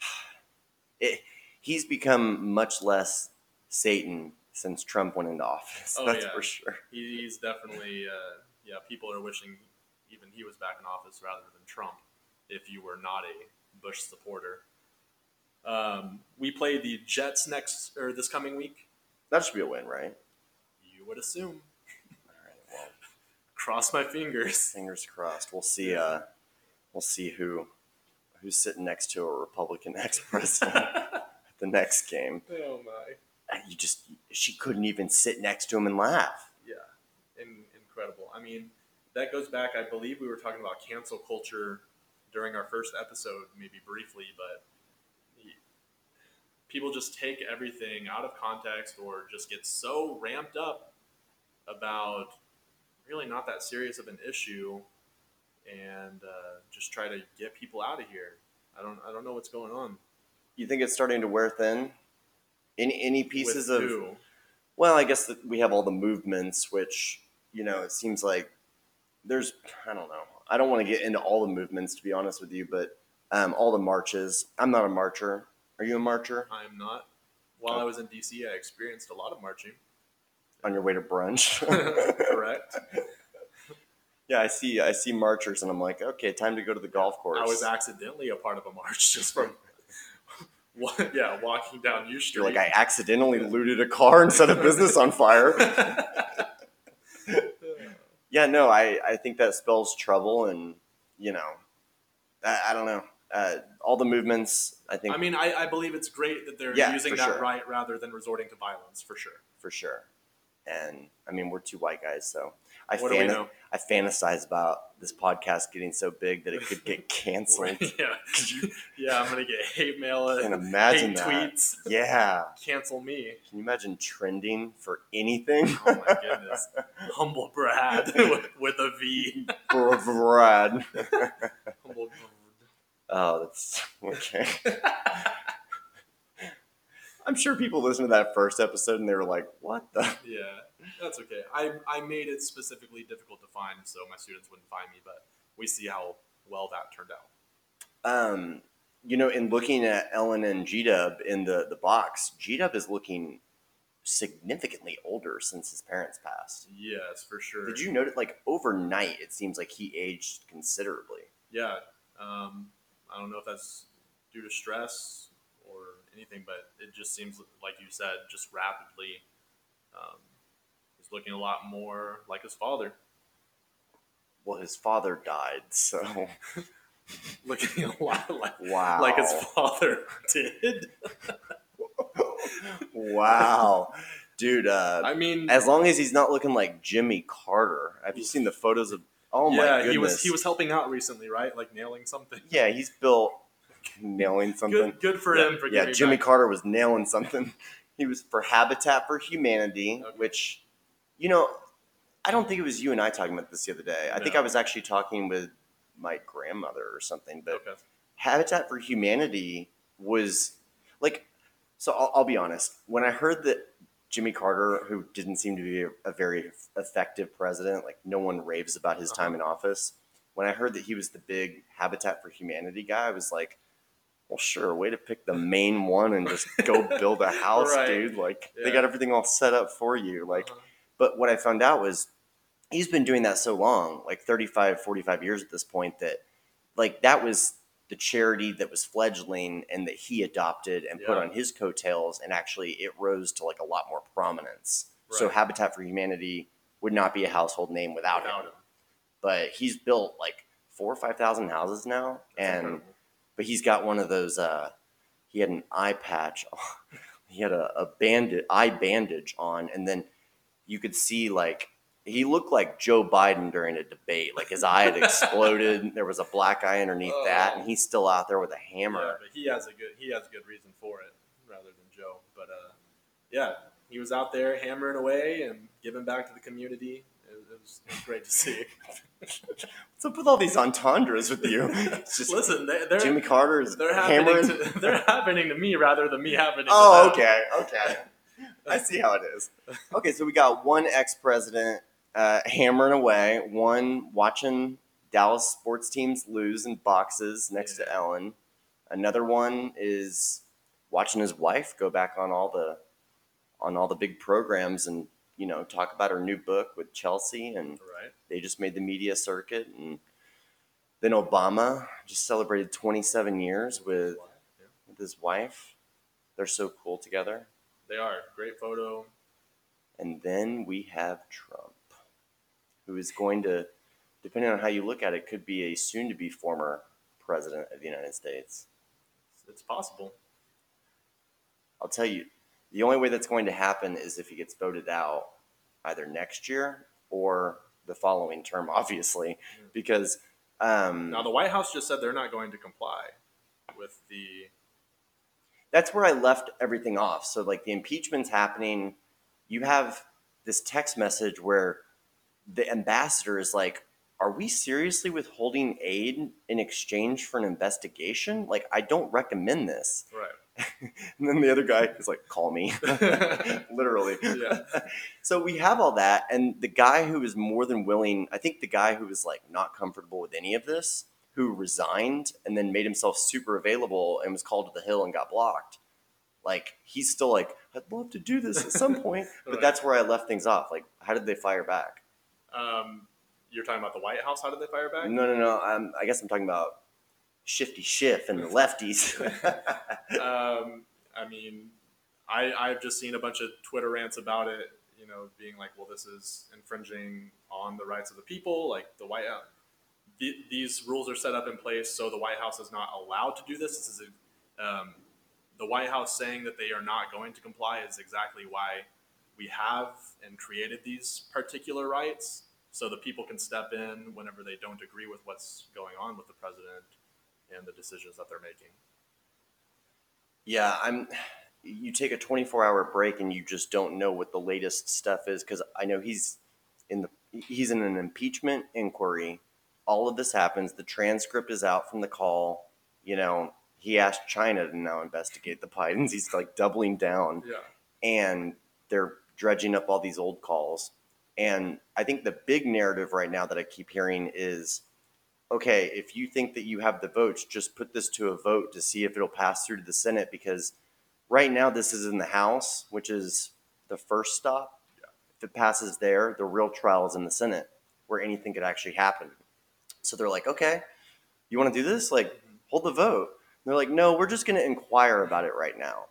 It, he's become much less Satan since Trump went into office. Oh, that's yeah. for sure. He's definitely uh, yeah. People are wishing even he was back in office rather than Trump. If you were not a Bush supporter, um, we play the Jets next or this coming week. That should be a win, right? You would assume. All right. Well, Cross my fingers. fingers crossed. We'll see. Uh, we'll see who who's sitting next to a Republican ex-president at the next game. Oh my. And You just she couldn't even sit next to him and laugh. Yeah, in, incredible. I mean, that goes back. I believe we were talking about cancel culture during our first episode, maybe briefly, but people just take everything out of context or just get so ramped up about really not that serious of an issue, and uh, just try to get people out of here. I don't. I don't know what's going on. You think it's starting to wear thin? Any any pieces of who? well, I guess that we have all the movements, which you know it seems like there's I don't know. I don't want to get into all the movements to be honest with you, but um, all the marches. I'm not a marcher. Are you a marcher I'm not. While I was in DC, I experienced a lot of marching. on your way to brunch? Correct. yeah, I see. I see marchers, and I'm like, okay, time to go to the golf course. I was accidentally a part of a march just from, yeah, walking down U Street. You're like, I accidentally looted a car and set a business on fire. yeah, no, I, I think that spells trouble, and you know, I, I don't know. Uh, all the movements, I think, I mean, I, I believe it's great that they're Yeah, using that sure. right rather than resorting to violence, for sure. for sure. And I mean, we're two white guys, so I What do we know? I fantasize about this podcast getting so big that it could get canceled. yeah, yeah, I'm gonna get hate mail, and imagine hate that. tweets. Yeah. Cancel me. Can you imagine trending for anything? Oh my goodness, humble Brad with, with a V. Brad. Humble. Oh, that's okay. I'm sure people listened to that first episode and they were like, "What the?" Yeah, that's okay. I, I made it specifically difficult to find so my students wouldn't find me, but we see how well that turned out. Um, you know, in looking at Ellen and G Dub in the the box, G Dub is looking significantly older since his parents passed. Yes, for sure. Did you notice, like overnight, it seems like he aged considerably. Yeah. Um, I don't know if that's due to stress anything, but it just seems like you said, just rapidly. Um, he's looking a lot more like his father. Well, his father died, so Looking a lot like, wow, like his father did. wow, dude. Uh, I mean, as long as he's not looking like Jimmy Carter. Have you seen the photos of? Oh my yeah, goodness, he was he was helping out recently, right? Like nailing something. Yeah, he's built nailing something. Good, good for yeah, him for yeah. Jimmy back. Carter was nailing something. He was for Habitat for Humanity, Okay. which, you know, I don't think it was you and I talking about this the other day. I think I was actually talking with my grandmother or something. But Okay. Habitat for Humanity was like, so I'll, I'll be honest. When I heard that Jimmy Carter, who didn't seem to be a, a very effective president, like no one raves about his uh-huh. time in office. When I heard that he was the big Habitat for Humanity guy, I was like, well, sure, way to pick the main one and just go build a house, Right. dude. Like they got everything all set up for you. Like, Uh-huh. but what I found out was he's been doing that so long, like 35, 45 years at this point, that like that was the charity that was fledgling and that he adopted and put on his coattails. And actually, it rose to like a lot more prominence. So Habitat for Humanity would not be a household name without, Without him. him. But he's built like four or 5,000 houses now. That's and incredible. But he's got one of those. Uh, he had an eye patch. he had a, a bandage, eye bandage on, and then you could see like he looked like Joe Biden during a debate. Like his eye had exploded. There was a black eye underneath that, and he's still out there with a Yeah, hammer. but he has a good he has a good reason for it rather than Joe. But uh, yeah, he was out there hammering away and giving back to the community. It, was, it was great to see. What's up with all these entendres with you? It's just Listen, they, they're Jimmy Carter is they're happening hammering. to, they're happening to me rather than me happening. Oh, to them. okay, okay. I see how it is. Okay, so we got one ex-president uh, hammering away, one watching Dallas sports teams lose in boxes next to Ellen. Another one is watching his wife go back on all the on all the big programs and you know talk about her new book with Chelsea and Right. they just made the media circuit and then Obama just celebrated 27 years with, Yeah. with his wife. They're so cool together. They are great photo. And then we have Trump, who is going to, depending on how you look at it, could be a soon to be former president of the United States. It's, it's possible. I'll tell you, the only way that's going to happen is if he gets voted out either next year or the following term, obviously, because. Um, Now the White House just said they're not going to comply with the. that's where I left everything off. So like the impeachment's happening, you have this text message where the ambassador is like, "Are we seriously withholding aid in exchange for an investigation? Like I don't recommend this." Right. And then the other guy is like, "Call me." Literally. Yeah. So we have all that and the guy who is more than willing, I think the guy who was like not comfortable with any of this, who resigned and then made himself super available and was called to the hill and got blocked. Like he's still like, I'd love to do this at some point, but Right. that's where I left things off. Like, how did they fire back? Um, you're talking about the White House. How did they fire back? No, no, no. I'm, I guess I'm talking about Shifty Schiff and the lefties. um, I mean, I I've just seen a bunch of Twitter rants about it. You know, being like, well, this is infringing on the rights of the people. Like the White House, the, these rules are set up in place so the White House is not allowed to do this. This is a, um, the White House saying that they are not going to comply is exactly why we have and created these particular rights so the people can step in whenever they don't agree with what's going on with the president and the decisions that they're making. Yeah, I'm. You take a 24 hour break and you just don't know what the latest stuff is because I know he's in the he's in an impeachment inquiry. All of this happens. The transcript is out from the call. You know, he asked China to now investigate the Bidens. He's like doubling down, Yeah. and they're dredging up all these old calls. And I think the big narrative right now that I keep hearing is okay, if you think that you have the votes, just put this to a vote to see if it'll pass through to the Senate because right now this is in the House, which is the first stop. Yeah. If it passes there, the real trial is in the Senate where anything could actually happen. So they're like, okay, you want to do this? Like, hold the vote. And they're like, no, we're just going to inquire about it right now.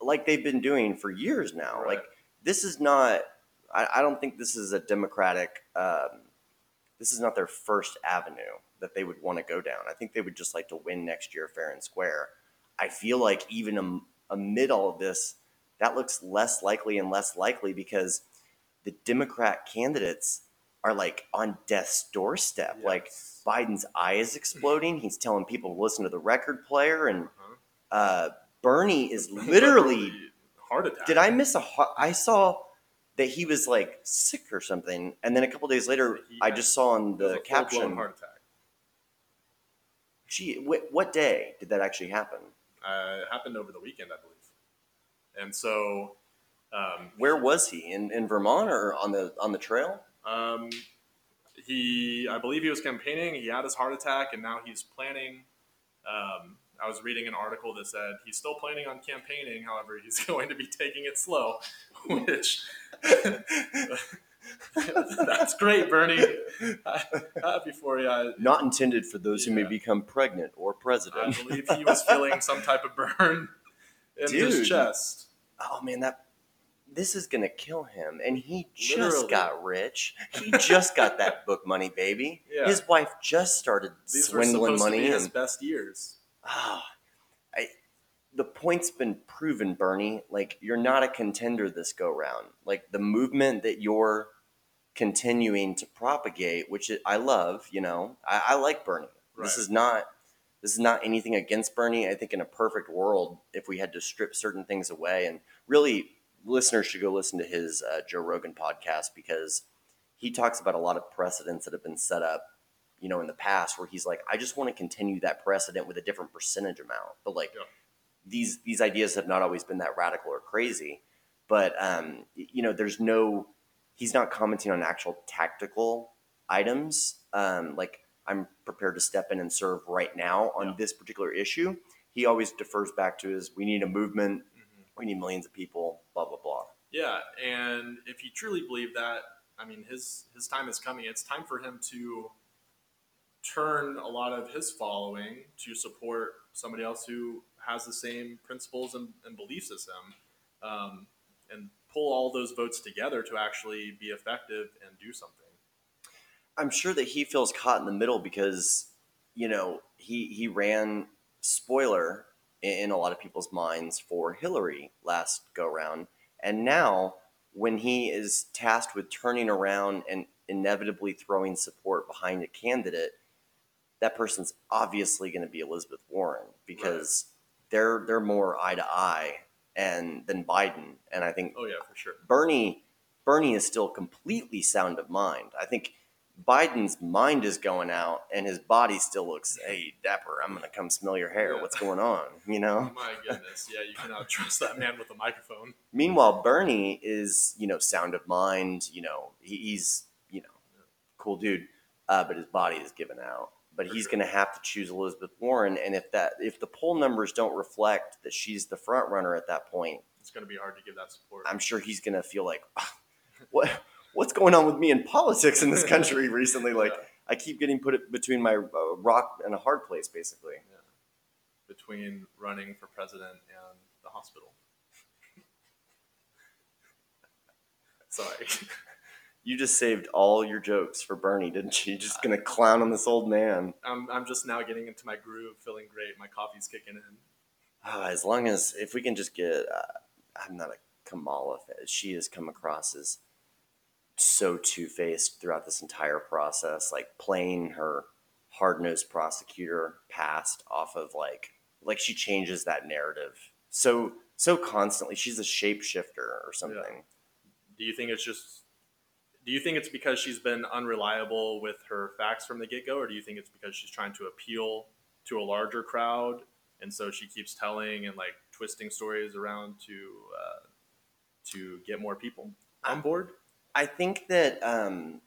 Like they've been doing for years now. Right. Like, this is not, I, I don't think this is a democratic, um, this is not their first avenue that they would want to go down. I think they would just like to win next year fair and square. I feel like even am- amid all of this, that looks less likely and less likely because the Democrat candidates are like on death's doorstep. Like Biden's eye is exploding. He's telling people to listen to the record player, and Uh-huh. uh, Bernie is literally. heart attack. Did I miss a? heart- I saw that he was like sick or something, and then a couple days later, He I had- just saw was the caption. heart attack. Gee, wh- what day did that actually happen? Uh, it happened over the weekend, I believe. And so, um, Where was he? In, in Vermont or on the on the trail? um, he, I believe he was campaigning. He had his heart attack, and now he's planning. Um, I was reading an article that said he's still planning on campaigning. However, he's going to be taking it slow, which that's great, Bernie. Happy for you. Not intended for those who may become pregnant or president. I believe he was feeling some type of burn in Dude. his chest. oh man, that this is gonna kill him. And he just Literally. got rich. He just got that book money, baby. Yeah. His wife just started These swindling money. be his best years. Ah, I, the point's been proven, Bernie. Like you're not a contender this go round. Like the movement that you're continuing to propagate, which I love. You know, I, I like Bernie. This is not. This is not anything against Bernie. I think in a perfect world, if we had to strip certain things away, and really, listeners should go listen to his uh, Joe Rogan podcast because he talks about a lot of precedents that have been set up, you know, in the past where he's like, I just want to continue that precedent with a different percentage amount. But like Yeah. these these ideas have not always been that radical or crazy. But um, you know, there's no he's not commenting on actual tactical items. Um, like I'm prepared to step in and serve right now on Yeah. this particular issue. He always defers back to his we need a movement, Mm-hmm. we need millions of people, blah blah blah. Yeah, and if you truly believe that, I mean, his his time is coming. It's time for him to turn a lot of his following to support somebody else who has the same principles and, and beliefs as him, um, and pull all those votes together to actually be effective and do something. I'm sure that he feels caught in the middle because, you know, he he ran spoiler in, a lot of people's minds for Hillary last go round, and now when he is tasked with turning around and inevitably throwing support behind a candidate, that person's obviously going to be Elizabeth Warren because they're they're more eye to eye and than Biden, and I think Oh yeah, for sure. Bernie Bernie is still completely sound of mind. I think Biden's mind is going out and his body still looks, hey, Dapper, I'm gonna come smell your hair. Yeah. What's going on? You know? My goodness, yeah, you cannot trust that man with a microphone. Meanwhile, Bernie is, you know, sound of mind, you know, he's, you know, cool dude, uh, but his body is given out. But he's going to have to choose Elizabeth Warren, and if that, if the poll numbers don't reflect that she's the front runner at that point, It's going to be hard to give that support. I'm sure he's gonna feel like, "Ah, what what's going on with me in politics in this country recently? Like, Yeah. I keep getting put between my uh, rock and a hard place, basically. between running for president and the hospital. Sorry. You just saved all your jokes for Bernie, didn't you? You're just gonna clown on this old man. I'm, I'm just now getting into my groove, feeling great. My coffee's kicking in. Ah, as long as if we can just get, uh, I'm not a Kamala fan. She has come across as so two faced throughout this entire process, like playing her hard nosed prosecutor past off of like like she changes that narrative so so constantly. She's a shapeshifter or something. Do you think it's just? Do you think it's because she's been unreliable with her facts from the get go, or do you think it's because she's trying to appeal to a larger crowd, and so she keeps telling and like twisting stories around to uh, to get more people on board? I think that um,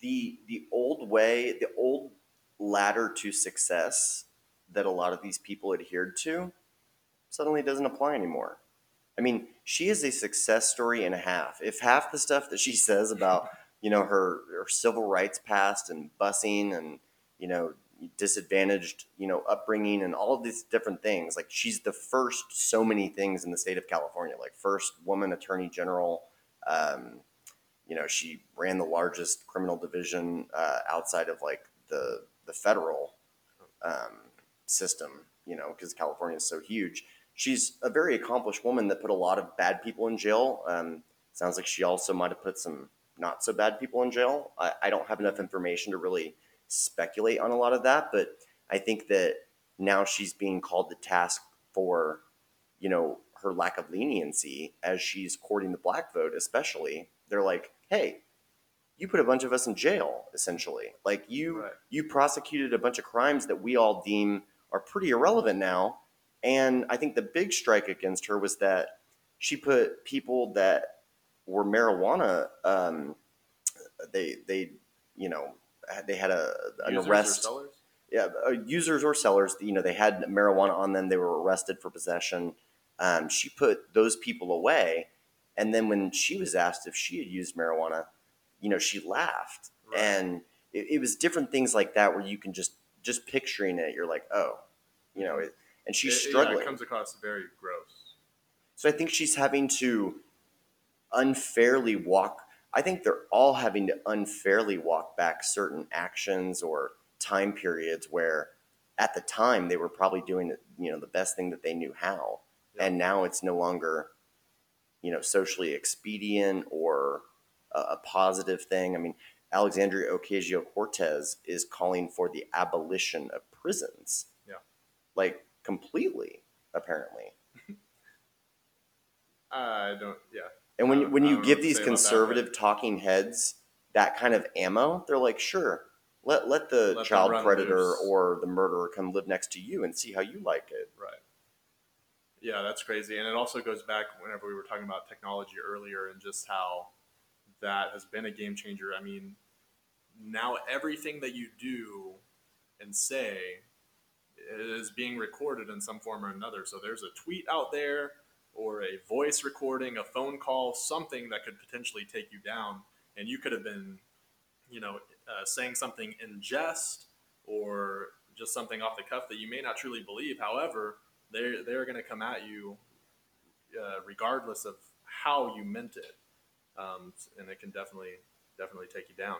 the the old way, the old ladder to success that a lot of these people adhered to suddenly doesn't apply anymore. I mean, she is a success story and a half. If half the stuff that she says about, you know, her, her civil rights past and busing and, you know, disadvantaged, you know, upbringing and all of these different things, like she's the first so many things in the state of California, like first woman attorney general. Um, you know, she ran the largest criminal division uh, outside of like the the federal um, system, you know, because California is so huge. She's a very accomplished woman that put a lot of bad people in jail. Um, sounds like she also might have put some not so bad people in jail. I, I don't have enough information to really speculate on a lot of that, but I think that now she's being called to task for, you know, her lack of leniency as she's courting the black vote, especially. They're like, hey, you put a bunch of us in jail, essentially. Like you Right. you prosecuted a bunch of crimes that we all deem are pretty irrelevant now. And I think the big strike against her was that she put people that were marijuana. Um, they they you know they had a an Users or arrest. sellers? Yeah, uh, users or sellers. You know they had marijuana on them. They were arrested for possession. Um, she put those people away, and then when she was asked if she had used marijuana, you know she laughed, Right. and it, it was different things like that where you can just just picturing it, you're like, oh, you know, it, and she's It- yeah, struggling. it comes across very gross. So I think she's having to unfairly walk. I think they're all having to unfairly walk back certain actions or time periods where at the time they were probably doing you know the best thing that they knew how Yeah. and now it's no longer you know socially expedient or a, a positive thing i mean alexandria ocasio-cortez is calling for the abolition of prisons Yeah. like completely apparently I don't. Yeah. And when you, when you give these about that, conservative talking heads that kind of ammo, they're like, sure, let let the Let child predator loose. or the murderer come live next to you and see how you like it. Right. Yeah, that's crazy. And it also goes back whenever we were talking about technology earlier and just how that has been a game changer. I mean, now everything that you do and say is being recorded in some form or another. So there's a tweet out there or a voice recording, a phone call, something that could potentially take you down. And you could have been, you know, uh, saying something in jest or just something off the cuff that you may not truly believe. However, they're they're going to come at you uh, regardless of how you meant it, um, and it can definitely definitely take you down.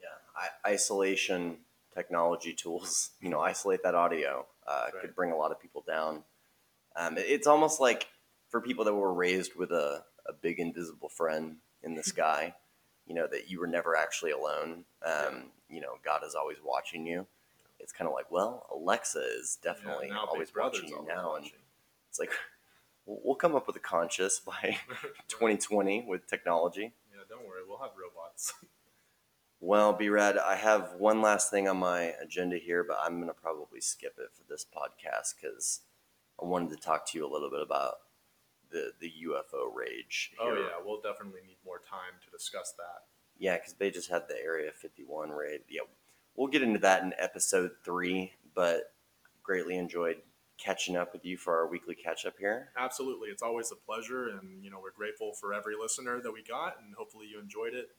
Yeah, I, isolation technology tools, you know, isolate that audio uh, Right. could bring a lot of people down. Um, it- it's almost like for people that were raised with a, a big invisible friend in the sky, you know, that you were never actually alone. Um, You know, God is always watching you. It's kind of like, well, Alexa is definitely Yeah, always watching you always now, and it's like we'll we'll come up with a conscious by 2020 with technology. Yeah, don't worry, we'll have robots. Well, B-Rad, I have one last thing on my agenda here, but I'm going to probably skip it for this podcast because I wanted to talk to you a little bit about the, the UFO rage. oh yeah, we'll definitely need more time to discuss that. Yeah, because they just had the Area 51 raid. Yeah, we'll get into that in episode three, but greatly enjoyed catching up with you for our weekly catch up here. Absolutely, it's always a pleasure, and you know we're grateful for every listener that we got, and hopefully you enjoyed it.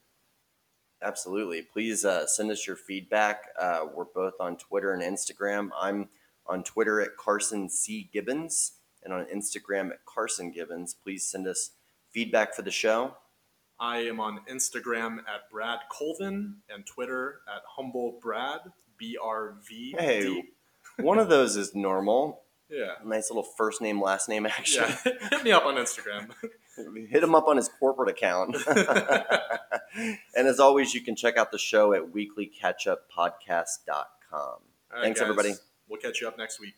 Absolutely. Please uh, send us your feedback. Uh, we're both on Twitter and Instagram. I'm on Twitter at Carson C. Gibbons and on Instagram at Carson Gibbons. Please send us feedback for the show. I am on Instagram at Brad Colvin and Twitter at Humble Brad B R V. Hey, one of those is normal. Yeah. Nice little first name, last name action. Yeah. Hit me up on Instagram. Hit him up on his corporate account. and as always, you can check out the show at weeklycatchuppodcast.com. All right, Thanks, guys. everybody. We'll catch you up next week.